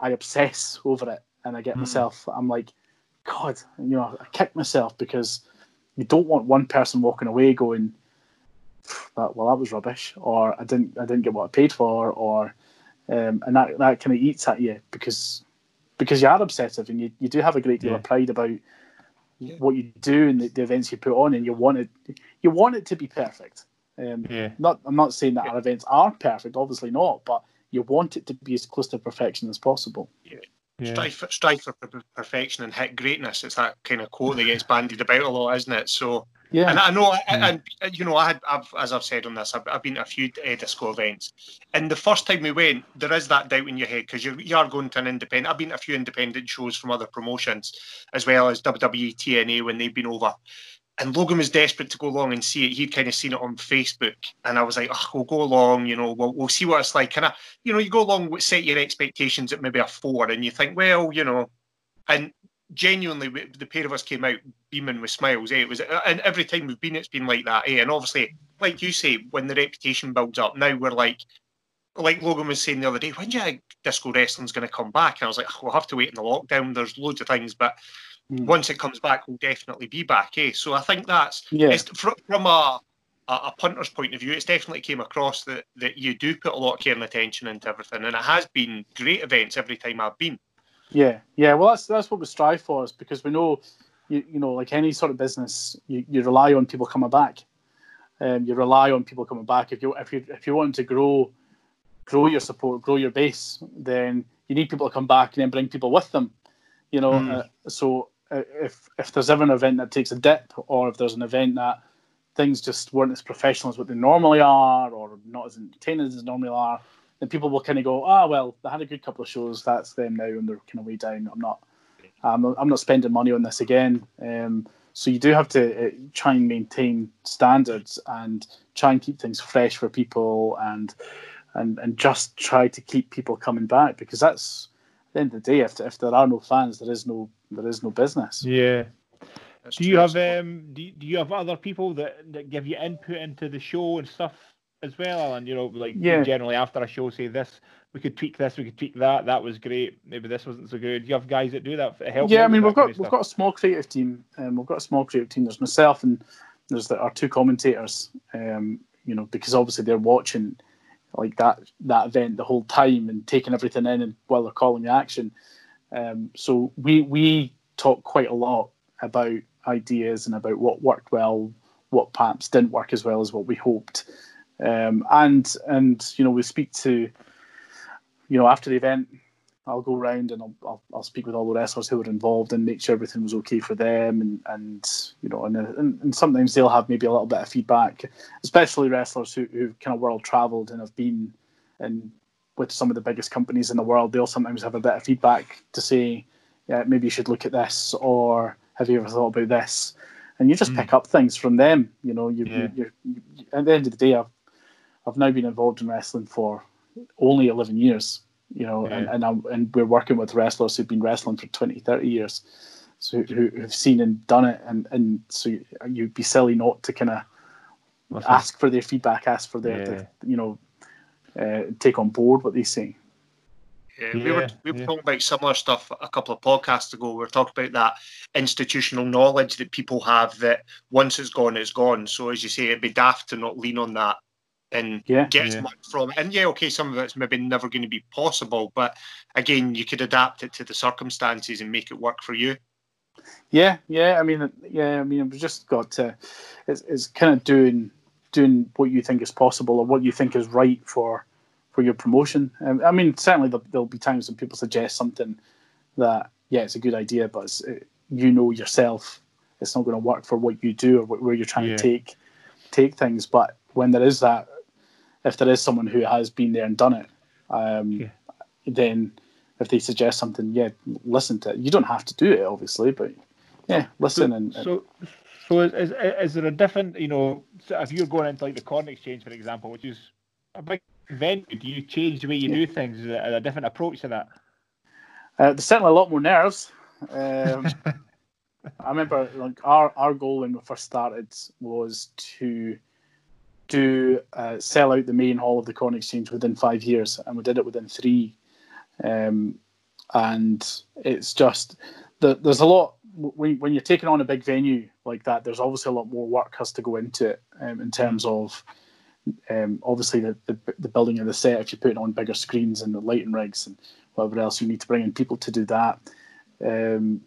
I obsess over it and I get Mhm. myself. I'm like, God, you know, I kick myself because you don't want one person walking away going, that well that was rubbish, or I didn't I didn't get what I paid for, or um, and that that kind of eats at you because because you are obsessive and you, you do have a great deal Yeah. of pride about what you do and the, the events you put on, and you want it you want it to be perfect. Um, yeah, not I'm not saying that our events are perfect, obviously not, but you want it to be as close to perfection as possible. yeah, Strive for, strive for perfection and hit greatness. It's that kind of quote that gets bandied about a lot, isn't it? So, Yeah, and I know, Mm. and you know, I had, I've, as I've said on this, I've, I've been to a few uh, disco events, and the first time we went, there is that doubt in your head because you you are going to an independent. I've been to a few independent shows from other promotions, as well as WWE TNA when they've been over. And Logan was desperate to go along and see it. He'd kind of seen it on Facebook, and I was like, oh, "We'll go along, you know. We'll, we'll see what it's like." And I, you know, you go along, with- set your expectations at maybe a four, and you think, well, you know, and genuinely, the pair of us came out beaming with smiles. Eh? It was, and every time we've been, it's been like that. Eh? And obviously, like you say, when the reputation builds up, now we're like, like Logan was saying the other day, when do you think disco wrestling's going to come back? And I was like, we'll have to wait in the lockdown. There's loads of things, but Mm. once it comes back, we'll definitely be back. Eh? So I think that's Yeah. from a, a a punter's point of view. It's definitely came across that that you do put a lot of care and attention into everything, and it has been great events every time I've been. Yeah, yeah. Well, that's that's what we strive for, is because we know, you, you know, like any sort of business, you, you rely on people coming back. Um, you rely on people coming back. If you if you if you want to grow, grow your support, grow your base, then you need people to come back and then bring people with them. You know, Mm. uh, so uh, if if there's ever an event that takes a dip, or if there's an event that things just weren't as professional as what they normally are, or not as entertaining as they normally are, then people will kind of go, ah, well, they had a good couple of shows. That's them now, and they're kind of way down. I'm not, I'm not, I'm not spending money on this again. Um, so you do have to uh, try and maintain standards and try and keep things fresh for people, and and and just try to keep people coming back because that's at the end of the day. If, if there are no fans, there is no there is no business. Yeah. That's Do you have um do you, do you have other people that, that give you input into the show and stuff as well? And you know, like Yeah. generally after a show, say this, we could tweak this, we could tweak that. That was great. Maybe this wasn't so good. You have guys that do that? For help yeah, I mean we've got kind of we've got a small creative team. Um, we've got a small creative team. There's myself and there's the, our two commentators. Um, you know, because obviously they're watching like that that event the whole time and taking everything in and while they're calling the action. Um, so we we talk quite a lot about ideas and about what worked well, what perhaps didn't work as well as what we hoped. Um, and and you know we speak to you know after the event I'll go around and I'll, I'll, I'll speak with all the wrestlers who were involved and make sure everything was okay for them and, and you know and, and, and sometimes they'll have maybe a little bit of feedback especially wrestlers who, who've kind of world traveled and have been in with some of the biggest companies in the world they'll sometimes have a bit of feedback to say yeah maybe you should look at this or have you ever thought about this and you just Mm. pick up things from them you know you, Yeah. you, you, at the end of the day I've, I've now been involved in wrestling for only 11 years you know, and, Yeah. and, I'm, and we're working with wrestlers who've been wrestling for 20, 30 years, so who, who've seen and done it, and, and so you- you'd be silly not to kind of ask for their feedback, ask for their, Yeah. their you know, uh, take on board what they say. Yeah, we were Yeah, we were yeah. talking about similar stuff a couple of podcasts ago. We were talking about that institutional knowledge that people have that once it's gone, it's gone. So as you say, it'd be daft to not lean on that and Yeah. get as Yeah. much from it. And yeah, okay, some of it's maybe never going to be possible, but again, you could adapt it to the circumstances and make it work for you. Yeah, yeah. I mean, yeah. I mean, we've just got to. It's, it's kind of doing doing what you think is possible or what you think is right for for your promotion. Um, I mean, certainly there'll, there'll be times when people suggest something that yeah, it's a good idea, but it's, it, you know yourself it's not going to work for what you do or wh- where you're trying Yeah. to take take things. But when there is that, if there is someone who has been there and done it, um, Yeah. then if they suggest something, yeah, listen to it. You don't have to do it, obviously, but yeah, listen so, and, and so, so is, is, is there a different, you know, so if you're going into like the corn exchange, for example, which is a big venue, do you change the way you do things? Is there a different approach to that? uh, there's certainly a lot more nerves. Um, (laughs) I remember like our, our goal when we first started was to do uh, sell out the main hall of the Corn Exchange within five years, and we did it within three. Um, and it's just the, there's a lot when when you're taking on a big venue like that. There's obviously a lot more work has to go into it um, in terms of um, obviously the, the the building of the set. If you're putting on bigger screens and the lighting rigs and whatever else, you need to bring in people to do that. Um,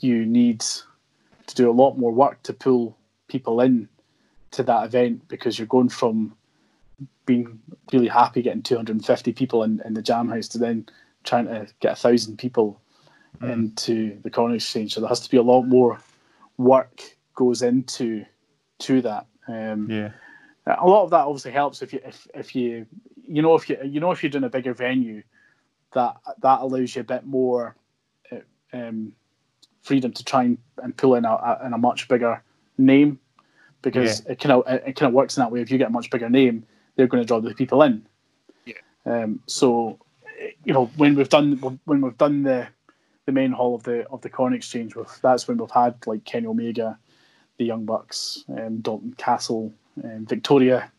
you need to do a lot more work to pull people in to that event because you're going from being really happy getting 250 people in, in the jam house to then trying to get a thousand people Mm. into the Corn Exchange. So there has to be a lot more work goes into to that. Um, Yeah. a lot of that obviously helps if you if, if you you know if you you know if you're doing a bigger venue that that allows you a bit more uh, um, freedom to try and, and pull in a, a, in a much bigger name because it kind of it kind of works in that way if you get a much bigger name they're going to draw the people in Yeah. um, so you know when we've done when we've done the the main hall of the of the corn exchange with that's when we've had like Kenny Omega the Young Bucks um, Dalton Castle um, Victoria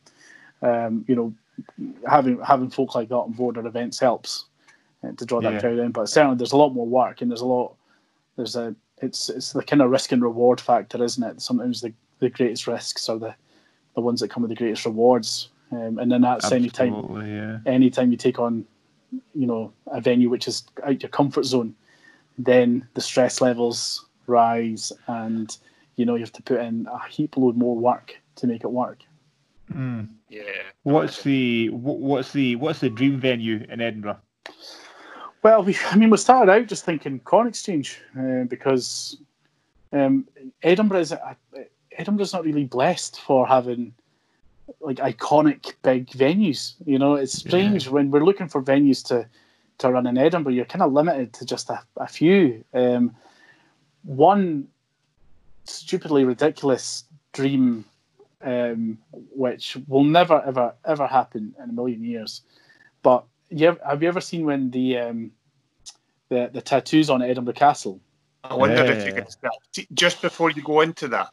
um, you know having having folk like that on board at events helps uh, to draw that Yeah. crowd in. But certainly, there's a lot more work, and there's a lot. There's a it's it's the kind of risk and reward factor, isn't it? Sometimes the, the greatest risks are the the ones that come with the greatest rewards. Um, and then that's any time Absolutely, yeah. anytime you take on, you know, a venue which is out your comfort zone, then the stress levels rise, and you know you have to put in a heap load more work to make it work. Mm. Yeah. What's the what's the what's the dream venue in Edinburgh? Well, we, I mean, we started out just thinking Corn Exchange uh, because um, Edinburgh is uh, Edinburgh's not really blessed for having like iconic big venues. You know, it's strange when we're looking for venues to to run in Edinburgh. You're kind of limited to just a, a few. Um, one stupidly ridiculous dream, um, which will never ever ever happen in a million years, but you ever, have you ever seen when the um, the the tattoos on Edinburgh Castle? I wonder if you Yeah. could just before you go into that.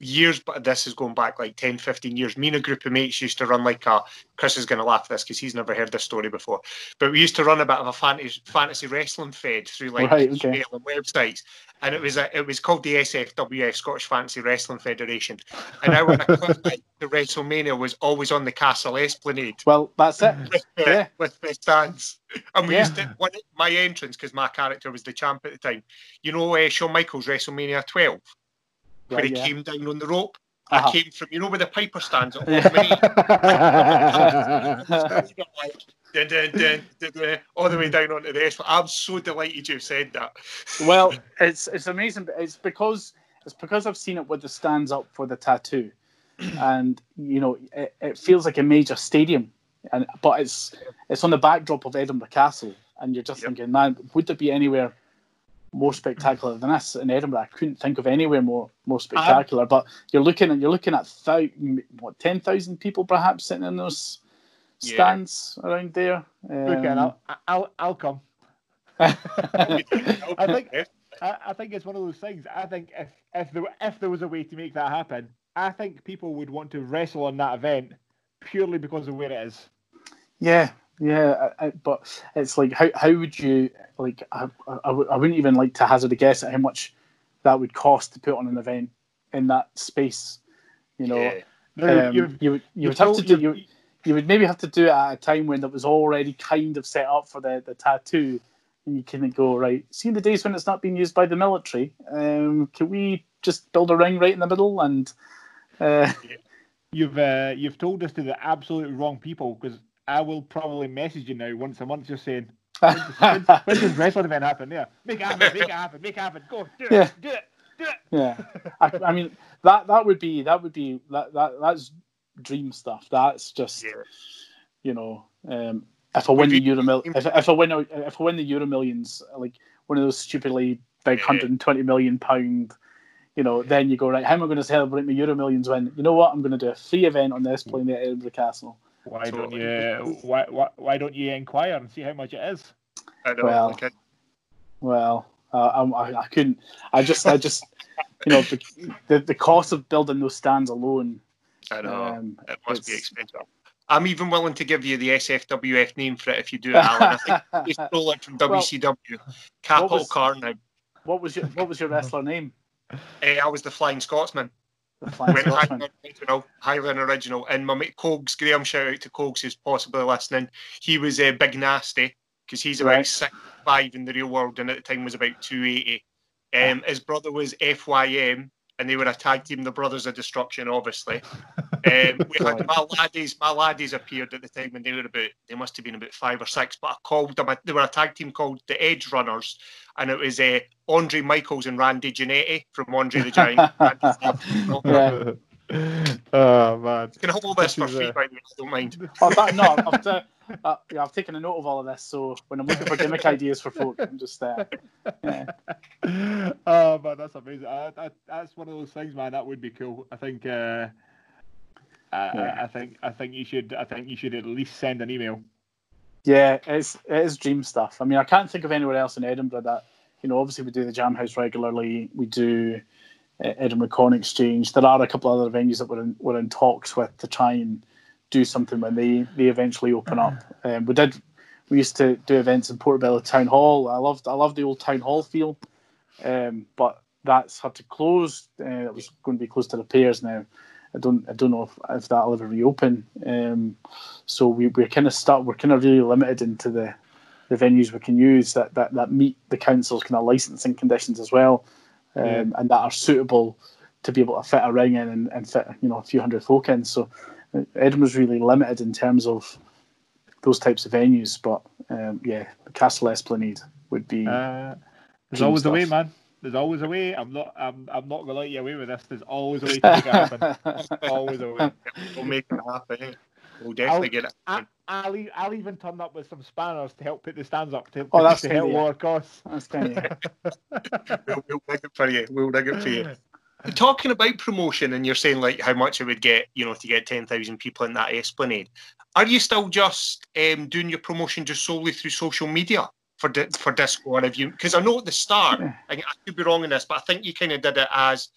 Years, but this is going back like 10, 15 years. Me and a group of mates used to run like a. Chris is going to laugh at this because he's never heard this story before. But we used to run a bit of a fantasy, fantasy wrestling fed through like Right, okay. email and websites, and it was a, it was called the SFWF Scottish Fantasy Wrestling Federation. And our (laughs) equivalent to WrestleMania was always on the Castle Esplanade Well, that's it. with the, Yeah. with the stands. And we Yeah. used to one my entrance because my character was the champ at the time. You know, uh, Shawn Michaels WrestleMania 12, where Right, he yeah. came down on the rope. Uh-huh. I came from you know where the Piper stands at (laughs) (laughs) dun, dun, dun, dun, dun, all the way down onto the Esplanade. I'm so delighted you've said that. well, (laughs) it's it's amazing. It's because it's because I've seen it with the stands up for the tattoo, (clears throat) and you know it, it feels like a major stadium, and but it's it's on the backdrop of Edinburgh Castle, and you're just Yep. thinking, man, would there be anywhere more spectacular than this in Edinburgh? I couldn't think of anywhere more more spectacular. but you're looking at you're looking at thou, what ten thousand people perhaps sitting in those Yeah. stands around there. Look, Um, I'll, I'll I'll come. (laughs) I think I, I think it's one of those things. I think if if there if there was a way to make that happen, I think people would want to wrestle on that event purely because of where it is. Yeah, yeah, I, I, but it's like how how would you like? I, I, I wouldn't even like to hazard a guess at how much that would cost to put on an event in that space. You know, Yeah. Um, you would you would have to do you, you would maybe have to do it at a time when it was already kind of set up for the the tattoo, and you can go right. See the days when it's not being used by the military. Um, can we just build a ring right in the middle and? Uh, You've uh, you've told us to the absolute wrong people because I will probably message you now once a month just saying (laughs) when does, when, when does wrestling event happen? Yeah, make it happen, make it happen, make it happen. Go, do it, Yeah. do it, do it. yeah I, I mean that that would be that would be that, that that's dream stuff that's just Yeah. you know um if i win the Would you- euro mil- if, if i win if i win the euro millions like one of those stupidly big Yeah. 120 million pound you know then you go right how am i going to celebrate my euro millions win? you know what i'm going to do a free event on this playing at edinburgh castle Why don't you why, why why don't you inquire and see how much it is? I know, Well, like, I- well uh, I, I, I couldn't i just i just you know the, the the cost of building those stands alone I know. um, it must be expensive. I'm even willing to give you the SFWF name for it if you do it, Alan. I think (laughs) he's rolling from Well, WCW. Capital was- car now. what was your what was your wrestler name Eh, I was the Flying Scotsman. Went Scotsman. Highland original, Highland original. And my mate Cogs, Graham, shout out to Cogs who's possibly listening. He was a big nasty because he's about Right. six five in the real world and at the time was about 280. Um, his brother was FYM and they were a tag team, the Brothers of Destruction, obviously. (laughs) Um, we had my laddies, my laddies appeared at the time when they were about, they must have been about five or six, but I called them, they were a tag team called the Edge Runners, and it was uh, Andre Michaels and Randy Giannetti from Andre the Giant. (laughs) Yeah. oh man. You can have all this for This is, free, uh, by the way, I don't mind. Oh, that, no, I've, uh, uh, yeah, I've taken a note of all of this. So when I'm looking for gimmick ideas for folk, I'm just uh, (laughs) yeah. oh man, that's amazing. Uh, that, that's one of those things, man. That would be cool. I think. Uh, I, Yeah. I, I think. I think you should. I think you should at least send an email. yeah, it's it is dream stuff. I mean, I can't think of anywhere else in Edinburgh that you know. Obviously, we do the Jam House regularly. We do uh, Edinburgh Corn Exchange. There are a couple other venues that we're in, we're in talks with to try and do something when they they eventually open up. (clears throat) Um, we did. We used to do events in Portobello Town Hall. I loved I loved the old Town Hall feel, um, but that's had to close. Uh, it was going to be close to repairs now. I don't I don't know if, if that'll ever reopen. Um, so we, we're kind of stuck. We're kind of really limited into the, the venues we can use that, that, that meet the council's kind of licensing conditions as well, um, and that are suitable to be able to fit a ring in and, and fit you know a few hundred folk in. So uh, Edinburgh's really limited in terms of those types of venues. But um, yeah, the Castle Esplanade would be. Uh, there's always stuff. a way, man. There's always a way. I'm not. I'm. I'm not gonna let you away with this. There's always a way to make it happen. (laughs) always a way. We'll make it happen. We'll definitely I'll, get it. I, I'll, I'll even turn up with some spanners to help put the stands up to, oh, that's to help lower costs. That's kind of. (laughs) we'll, we'll dig it for you. We'll dig it for you. (laughs) Talking about promotion, and you're saying like how much it would get, you know, to get ten thousand people in that Esplanade. Are you still just um, doing your promotion just solely through social media? For for disco or have you because I know at the start I, I, could be wrong in this but I think you kind of did it as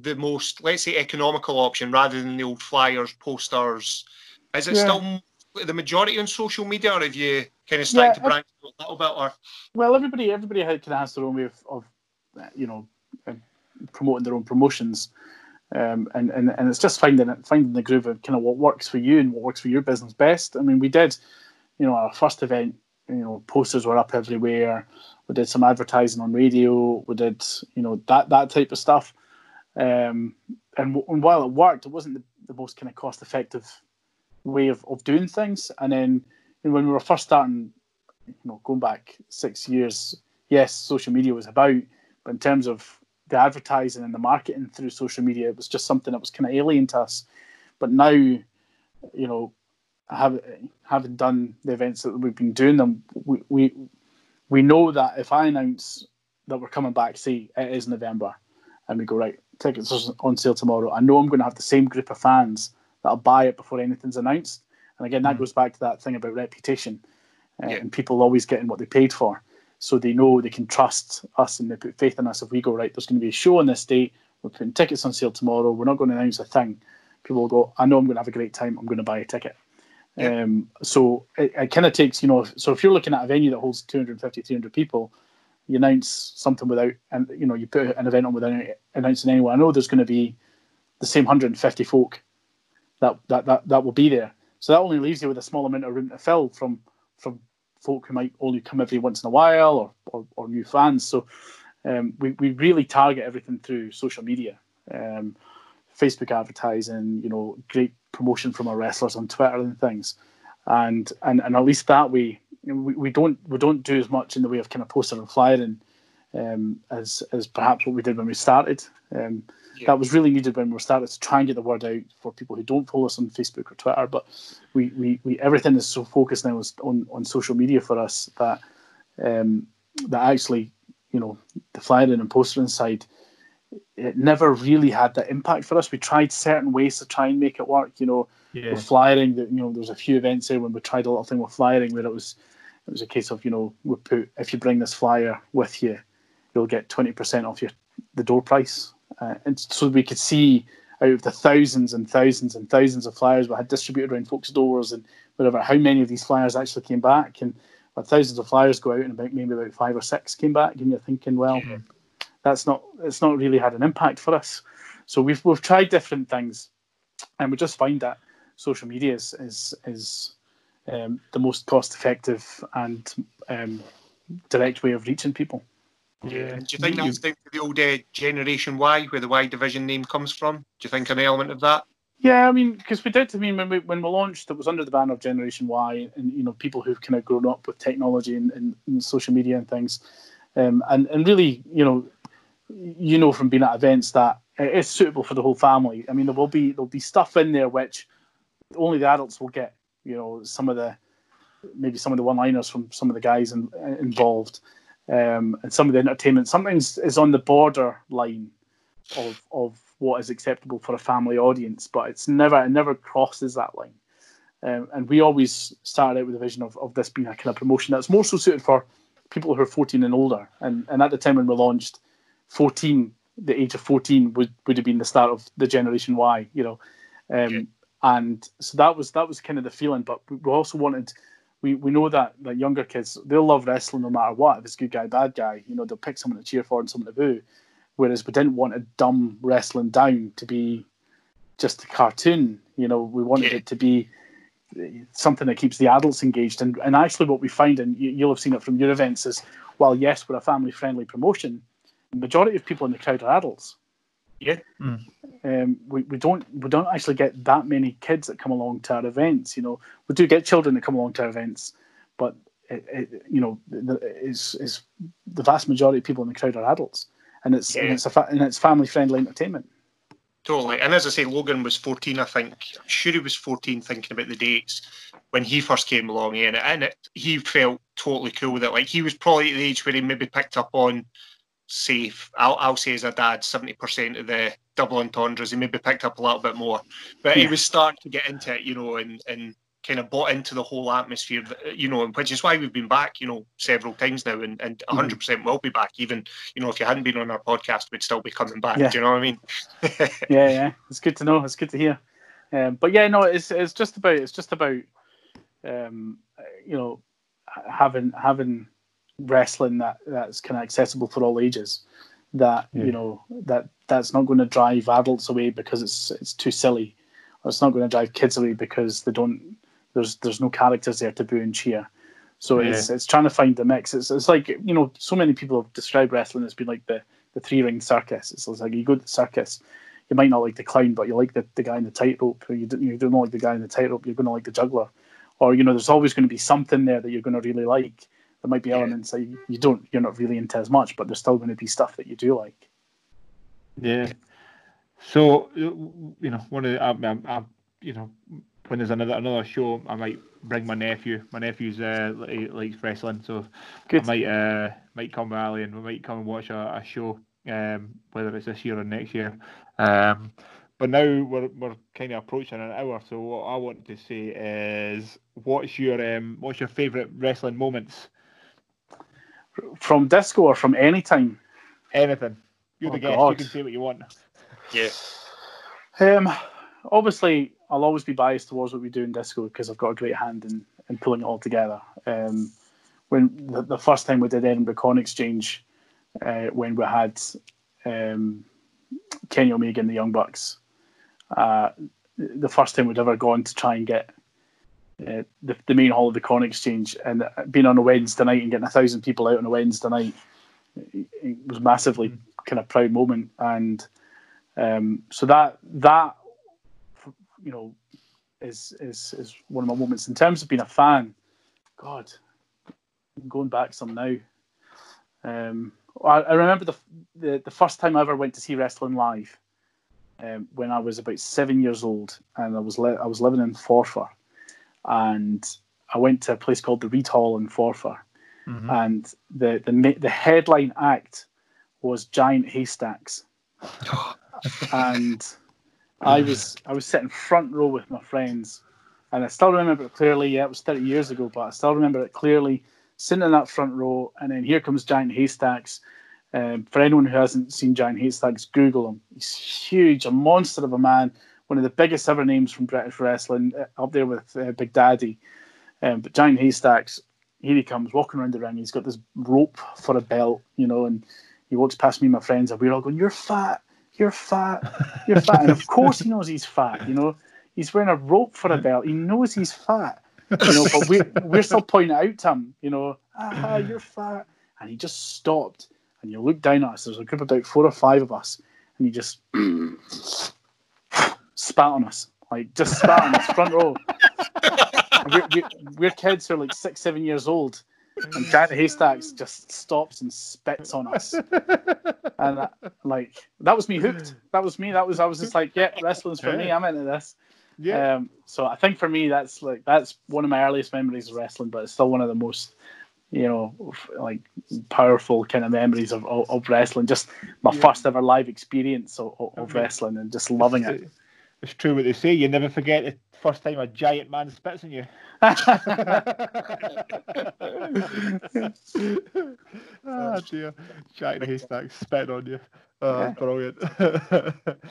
the most let's say economical option rather than the old flyers posters. Is it yeah. still the majority on social media or have you kind of started yeah, to branch a little bit or? Well everybody everybody can has their own way of, of you know uh, promoting their own promotions. Um, and, and and it's just finding it finding the groove of kind of what works for you and what works for your business best. I mean we did you know our first event you know posters were up everywhere. We did some advertising on radio. We did you know that that type of stuff. Um, and, w- and while it worked, it wasn't the, the most kind of cost effective way of, of doing things. And then when we were first starting, you know, going back six years, yes, social media was about, but in terms of the advertising and the marketing through social media, it was just something that was kind of alien to us. But now, you know, have, having done the events that we've been doing them, we, we we know that if I announce that we're coming back, say it is November, and we go right, tickets are on sale tomorrow. I know I'm going to have the same group of fans that'll buy it before anything's announced. And again, that mm goes back to that thing about reputation uh, yeah. and people always getting what they paid for. So they know they can trust us and they put faith in us. If we go right, there's going to be a show on this date. We're putting tickets on sale tomorrow. We're not going to announce a thing. People will go. I know I'm going to have a great time. I'm going to buy a ticket. Um, so it, it kind of takes, you know, so if you're looking at a venue that holds 250, 300 people, you announce something without, and you know, you put an event on without announcing anyone. I know there's going to be the same 150 folk that, that that that will be there. So that only leaves you with a small amount of room to fill from from folk who might only come every once in a while or or, or new fans. So um, we we really target everything through social media. Um, Facebook advertising, you know, great promotion from our wrestlers on Twitter and things, and and, and at least that way we, we don't we don't do as much in the way of kind of poster and flyering um, as as perhaps what we did when we started. Um, yeah. That was really needed when we started to try and get the word out for people who don't follow us on Facebook or Twitter. But we, we, we everything is so focused now on on social media for us that um, that actually you know the flyering and postering side it never really had that impact for us. We tried certain ways to try and make it work. You know, yeah. with flyering, you know, there was a few events there when we tried a little thing with flyering where it was it was a case of you know we put if you bring this flyer with you, you'll get twenty percent off your the door price, uh, and so we could see out of the thousands and thousands and thousands of flyers we had distributed around folks' doors and whatever, how many of these flyers actually came back and. Thousands of flyers go out, and about maybe about five or six came back, and you're thinking, well, yeah that's not it's not really had an impact for us. So we've we've tried different things, and we just find that social media is is, is um, the most cost effective and um, direct way of reaching people. Yeah. Do you think that's the, the old uh, Generation Y, where the Y division name comes from? Do you think an element of that? Yeah, I mean, because we did. I mean, when we when we launched, it was under the banner of Generation Y, and you know, people who've kind of grown up with technology and, and, and social media and things, um, and and really, you know, you know from being at events that it is suitable for the whole family. I mean, there will be there'll be stuff in there which only the adults will get. You know, some of the maybe some of the one-liners from some of the guys in, involved, um, and some of the entertainment. Sometimes is on the border line of of what is acceptable for a family audience, but it's never it never crosses that line. Um, and we always started out with a vision of, of this being a kind of promotion that's more so suited for people who are 14 and older. And, and at the time when we launched, 14, the age of 14 would, would have been the start of the Generation Y, you know. Um, yeah. And so that was that was kind of the feeling. But we also wanted, we, we know that, that younger kids, they'll love wrestling no matter what. If it's good guy, bad guy, you know, they'll pick someone to cheer for and someone to boo. whereas we didn't want a dumb wrestling down to be just a cartoon. You know, we wanted Yeah. it to be something that keeps the adults engaged. And, and actually, what we find, and you, you'll have seen it from your events, is while yes, we're a family friendly promotion, majority of people in the crowd are adults. Yeah. Um, we, we don't we don't actually get that many kids that come along to our events. You know, we do get children that come along to our events, but it, it, you know, the, is is the vast majority of people in the crowd are adults, and it's and it's a fa- and it's family friendly entertainment. Totally. And as I say, Logan was 14, I think. I'm sure he was 14 thinking about the dates when he first came along in it. And it, he felt totally cool with it. Like he was probably at the age where he maybe picked up on, say, I'll, I'll say as a dad, 70% of the double entendres. He maybe picked up a little bit more. But he was starting to get into it, you know, and, and kind of bought into the whole atmosphere, you know, and which is why we've been back, you know, several times now and, and 100% will be back. Even, you know, if you hadn't been on our podcast, we'd still be coming back. Yeah. Do you know what I mean? (laughs) yeah, yeah, it's good to know. It's good to hear. Um, but yeah, no, it's it's just about it's just about um, you know having having wrestling that that's kind of accessible for all ages. That Yeah. you know that that's not going to drive adults away because it's it's too silly, or it's not going to drive kids away because they don't. There's there's no characters there to boo and cheer. So it's it's trying to find the mix. It's it's like you know so many people have described wrestling as being like the the three ring circus. It's like you go to the circus, you might not like the clown, but you like the, the guy in the tightrope. Or you don't, you don't like the guy in the tightrope, you're going to like the juggler. Or you know, there's always going to be something there that you're going to really like. There might be elements that you, you don't, you're not really into as much, but there's still going to be stuff that you do like. Yeah. So you know, one of the, I, I, I, you know, when there's another another show, I might bring my nephew. My nephew's uh, li- likes wrestling, so Good. I might uh, might come rally and we might come and watch a, a show, um, whether it's this year or next year. Um, but now we're we're kind of approaching an hour, so what I want to say is, what's your um, what's your favourite wrestling moments? From disco or from any time. Anything. You're Oh, the guest. God. You can say what you want. Yeah. Um, obviously, I'll always be biased towards what we do in disco because I've got a great hand in, in pulling it all together. Um, when the, the first time we did Edinburgh Corn Exchange, uh, when we had um, Kenny Omega and the Young Bucks, uh, the first time we'd ever gone to try and get uh, the, the main hall of the Corn Exchange and uh, being on a Wednesday night and getting a thousand people out on a Wednesday night, it, it was massively kind of proud moment and. Um, so that that you know is is is one of my moments in terms of being a fan. God, I'm going back some now. Um, I, I remember the, the the first time I ever went to see wrestling live um, when I was about seven years old, and I was I was living in Forfar, and I went to a place called the Reid Hall in Forfar, and the the the headline act was Giant Haystacks (laughs) and I was I was sitting front row with my friends, and I still remember it clearly. Yeah, it was thirty years ago, but I still remember it clearly. Sitting in that front row, and then here comes Giant Haystacks. Um, for anyone who hasn't seen Giant Haystacks, Google him. He's huge, a monster of a man, one of the biggest ever names from British wrestling, uh, up there with uh, Big Daddy. Um, but Giant Haystacks, here he comes, walking around the ring. He's got this rope for a belt, you know, and he walks past me and my friends, and we're all going, "You're fat, you're fat, you're fat." And of (laughs) course, he knows he's fat. You know, he's wearing a rope for a belt. He knows he's fat. You know, but we we're still pointing out to him. You know, ah, you're fat, and he just stopped. And you look down at us. There's a group of about four or five of us, and he just (clears throat) spat on us, like just spat on us front row. (laughs) We're, we're, we're kids who are like six, seven years old, and Giant Haystacks just stops and spits on us. And that, like that was me hooked. That was me. That was I was just like, yeah, wrestling's for me. I'm into this. Yeah. Um, so I think for me, that's like that's one of my earliest memories of wrestling, but it's still one of the most, you know, like powerful kind of memories of, of, of wrestling. Just my Yeah. first ever live experience of, of, of Okay. wrestling and just loving it. It's true what they say. You never forget the first time a giant man spits on you. (laughs) oh dear, giant haystack spitting on you. Oh, Yeah. brilliant. (laughs)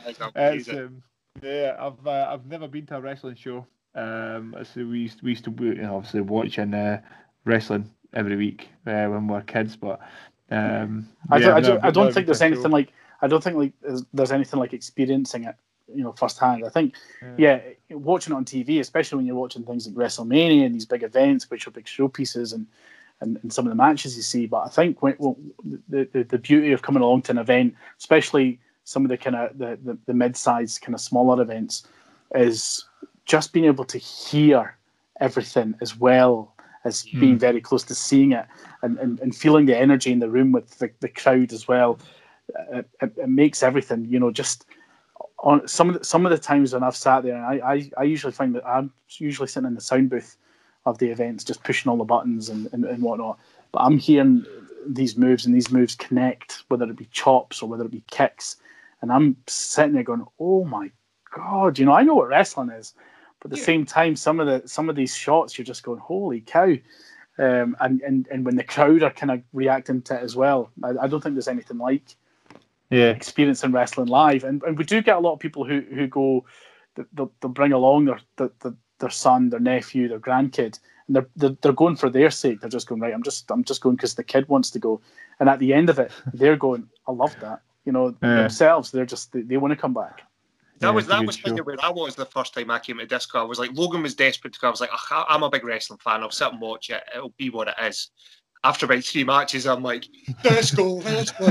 Like that, it's, um, yeah, I've uh, I've never been to a wrestling show. Um, so we used we used to you know, obviously watching uh, wrestling every week uh, when we were kids, but um, I, yeah, don't, I, I've don't, I don't think there's anything show. like I don't think like there's, there's anything like experiencing it, you know, firsthand. I think, yeah. watching it on TV, especially when you're watching things like WrestleMania and these big events, which are big showpieces and and, and some of the matches you see. But I think when, well, the, the the beauty of coming along to an event, especially some of the kind of the, the, the mid-sized kind of smaller events, is just being able to hear everything as well as Mm. being very close to seeing it and, and, and feeling the energy in the room with the, the crowd as well. It, it, it makes everything, you know, just on some of the, some of the times when I've sat there, and I, I, I usually find that I'm usually sitting in the sound booth of the events, just pushing all the buttons and, and, and whatnot. But I'm hearing these moves, and these moves connect, whether it be chops or whether it be kicks, and I'm sitting there going, "Oh my god!" You know, I know what wrestling is, but at the Yeah. same time, some of the some of these shots, you're just going, "Holy cow!" Um, and, and and when the crowd are kind of reacting to it as well, I, I don't think there's anything like Yeah. experiencing wrestling live. And, and we do get a lot of people who, who go, they'll, they'll bring along their, their, their, their son, their nephew, their grandkid, and they're, they're, they're going for their sake. They're just going, right, I'm just, I'm just going because the kid wants to go. And at the end of it, they're going, I love that. You know, Yeah. themselves, they're just, they, they want to come back. That Yeah, was that was show. kind of where I was the first time I came to disco. I was like, Logan was desperate to go. I was like, I'm a big wrestling fan. I'll sit and watch it. It'll be what it is. After about three matches, I'm like, disco, let's go.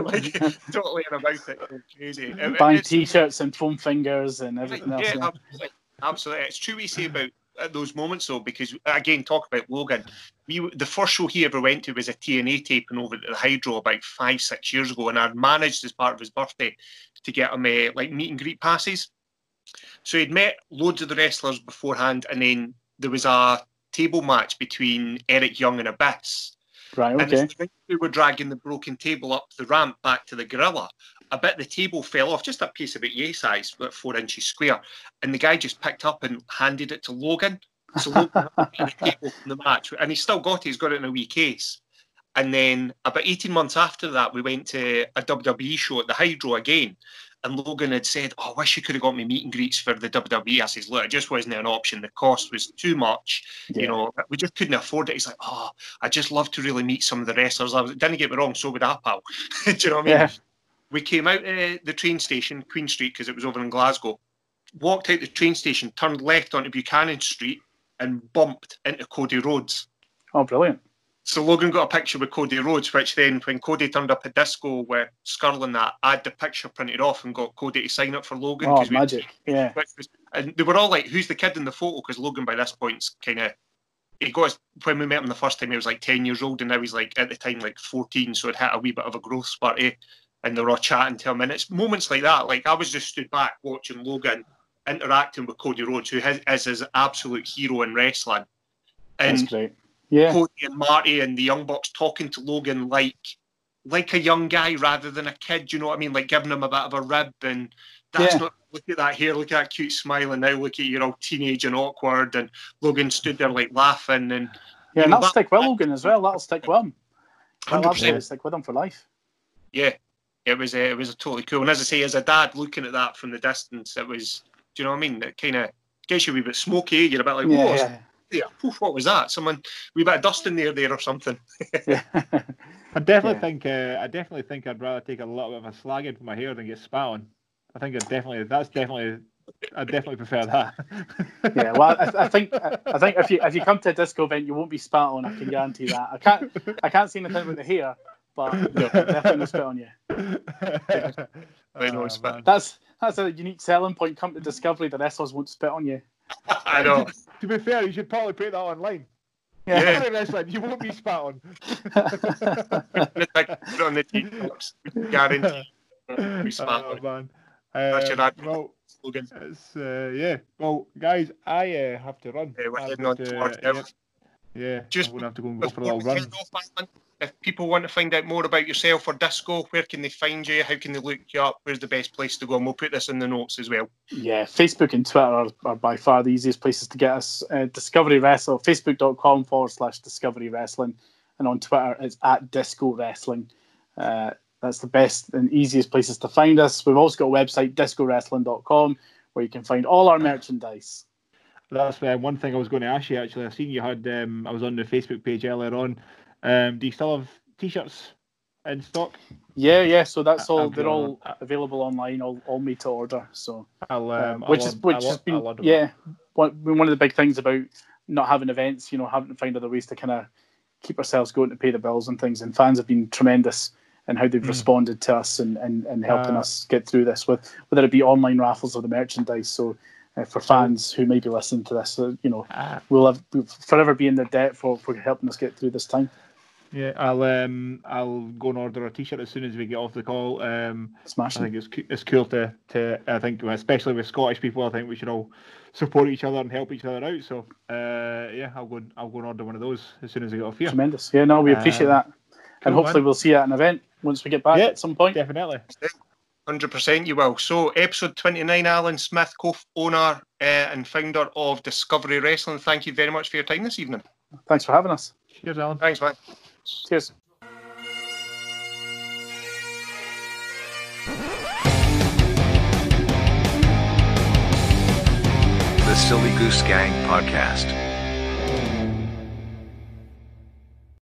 like, totally in about it. Crazy. It- Buying t-shirts and foam fingers and everything else. yeah, yeah. absolutely. absolutely. It's true we say about uh, those moments though, because again, talk about Logan. We the first show he ever went to was a TNA taping over at the Hydro about five six years ago, and I'd managed as part of his birthday to get him uh, like meet and greet passes. So he'd met loads of the wrestlers beforehand, and then there was a table match between Eric Young and Abyss. Right, And okay. the we were dragging the broken table up the ramp back to the gorilla, a bit of the table fell off, just a piece about yay size, about four inches square. And the guy just picked up and handed it to Logan. So Logan had the table from the match, and he still got it. He's got it in a wee case. And then about 18 months after that, we went to a WWE show at the Hydro again. And Logan had said, Oh, I wish you could have got me meet and greets for the WWE. I says, Look, it just wasn't an option. The cost was too much. Yeah. You know, we just couldn't afford it. He's like, Oh, I just love to really meet some of the wrestlers. I was, didn't get me wrong, so would I, pal. (laughs) Do you know what I mean? Yeah. We came out uh, the train station, Queen Street, because it was over in Glasgow. Walked out the train station, turned left onto Buchanan Street, and bumped into Cody Rhodes. Oh, brilliant. So Logan got a picture with Cody Rhodes, which then, when Cody turned up at disco with Scurll and that, I had the picture printed off and got Cody to sign up for Logan. Oh, we- magic. Yeah. was, and they were all like, "Who's the kid in the photo?" Because Logan, by this point's kind of he got his, when we met him the first time, he was like ten years old, and now he's like at the time like fourteen, so it hit a wee bit of a growth spurt. Eh? And they were all chatting to him, and it's moments like that. Like I was just stood back watching Logan interacting with Cody Rhodes, who is his absolute hero in wrestling, That's great. Yeah. Cody and Marty and the Young Bucks talking to Logan like like a young guy rather than a kid. You know what I mean? Like giving him a bit of a rib and that's Yeah. not look at that hair, look at that cute smile, and now look at you're all teenage and awkward. And Logan stood there like laughing and Yeah, and that'll that- stick with Logan as well. That'll stick with him. That'll 100%. absolutely stick with him for life. yeah, it was uh, it was totally cool. And as I say, as a dad looking at that from the distance, it was do you know what I mean? It kind of gets you a wee bit smoky. You're a bit like, whoa, yeah. Yeah, poof, what was that? Someone we bit of dust in there there or something. yeah. (laughs) I definitely Yeah. think uh, I definitely think I'd rather take a little bit of a slagging for my hair than get spat on. I think I definitely that's definitely I definitely prefer that. (laughs) yeah, well, I, I think I, I think if you if you come to a disco event, you won't be spat on. I can guarantee that. I can't I can't see anything with the hair, but (laughs) no, definitely no spit on you. Right, no Oh, spit. That's that's a unique selling point. Come to Discovery, the wrestlers won't spit on you. I know. (laughs) To be fair, you should probably put that online. Yeah. Every wrestling, you won't be spat on. Put it on the t-shirts. Guarantee. We spat oh, on it. man. That's your Uh, ad- well, Logan. it's uh, yeah. Well, guys, I uh, have to run. Yeah, we're heading on to, towards yeah, yeah, Just I'm gonna have to go and go for a Before little we run. Head off, Alan, if people want to find out more about yourself or Disco, where can they find you? How can they look you up? Where's the best place to go? And we'll put this in the notes as well. Yeah, Facebook and Twitter are, are by far the easiest places to get us. Uh, Discovery Wrestle, facebook.com forward slash Discovery Wrestling. And on Twitter, it's at Disco Wrestling. Uh, that's the best and easiest places to find us. We've also got a website, discowrestling.com, where you can find all our merchandise. That's uh, one thing I was going to ask you. Actually, I've seen you had. Um, I was on the Facebook page earlier on. Um, do you still have t-shirts in stock? Yeah, yeah. So that's all. I'll They're all on. available online, all, all made to order. So, I'll, uh, um, which I'll is which I'll has been yeah, one one of the big things about not having events. You know, having to find other ways to kind of keep ourselves going to pay the bills and things. And fans have been tremendous in how they've Mm. responded to us and, and, and helping Uh, us get through this with whether it be online raffles or the merchandise. So. Uh, for fans who may be listening to this, uh, you know, Ah, we'll have we'll forever be in their debt for, for helping us get through this time. Yeah, I'll um, I'll go and order a T-shirt as soon as we get off the call. Um, smash. I think it's it's cool to to I think especially with Scottish people, I think we should all support each other and help each other out. So uh, yeah, I'll go and, I'll go and order one of those as soon as I get off here. Tremendous. Yeah, no, we appreciate Um, that. cool, and hopefully man. we'll see you at an event once we get back Yeah, at some point. Definitely. Hundred percent, you will. So, episode twenty-nine, Alan Smith, co-owner uh, and founder of Discovery Wrestling. Thank you very much for your time this evening. Thanks for having us. Cheers, Alan. Thanks, man. Cheers. The Silly Goose Gang Podcast.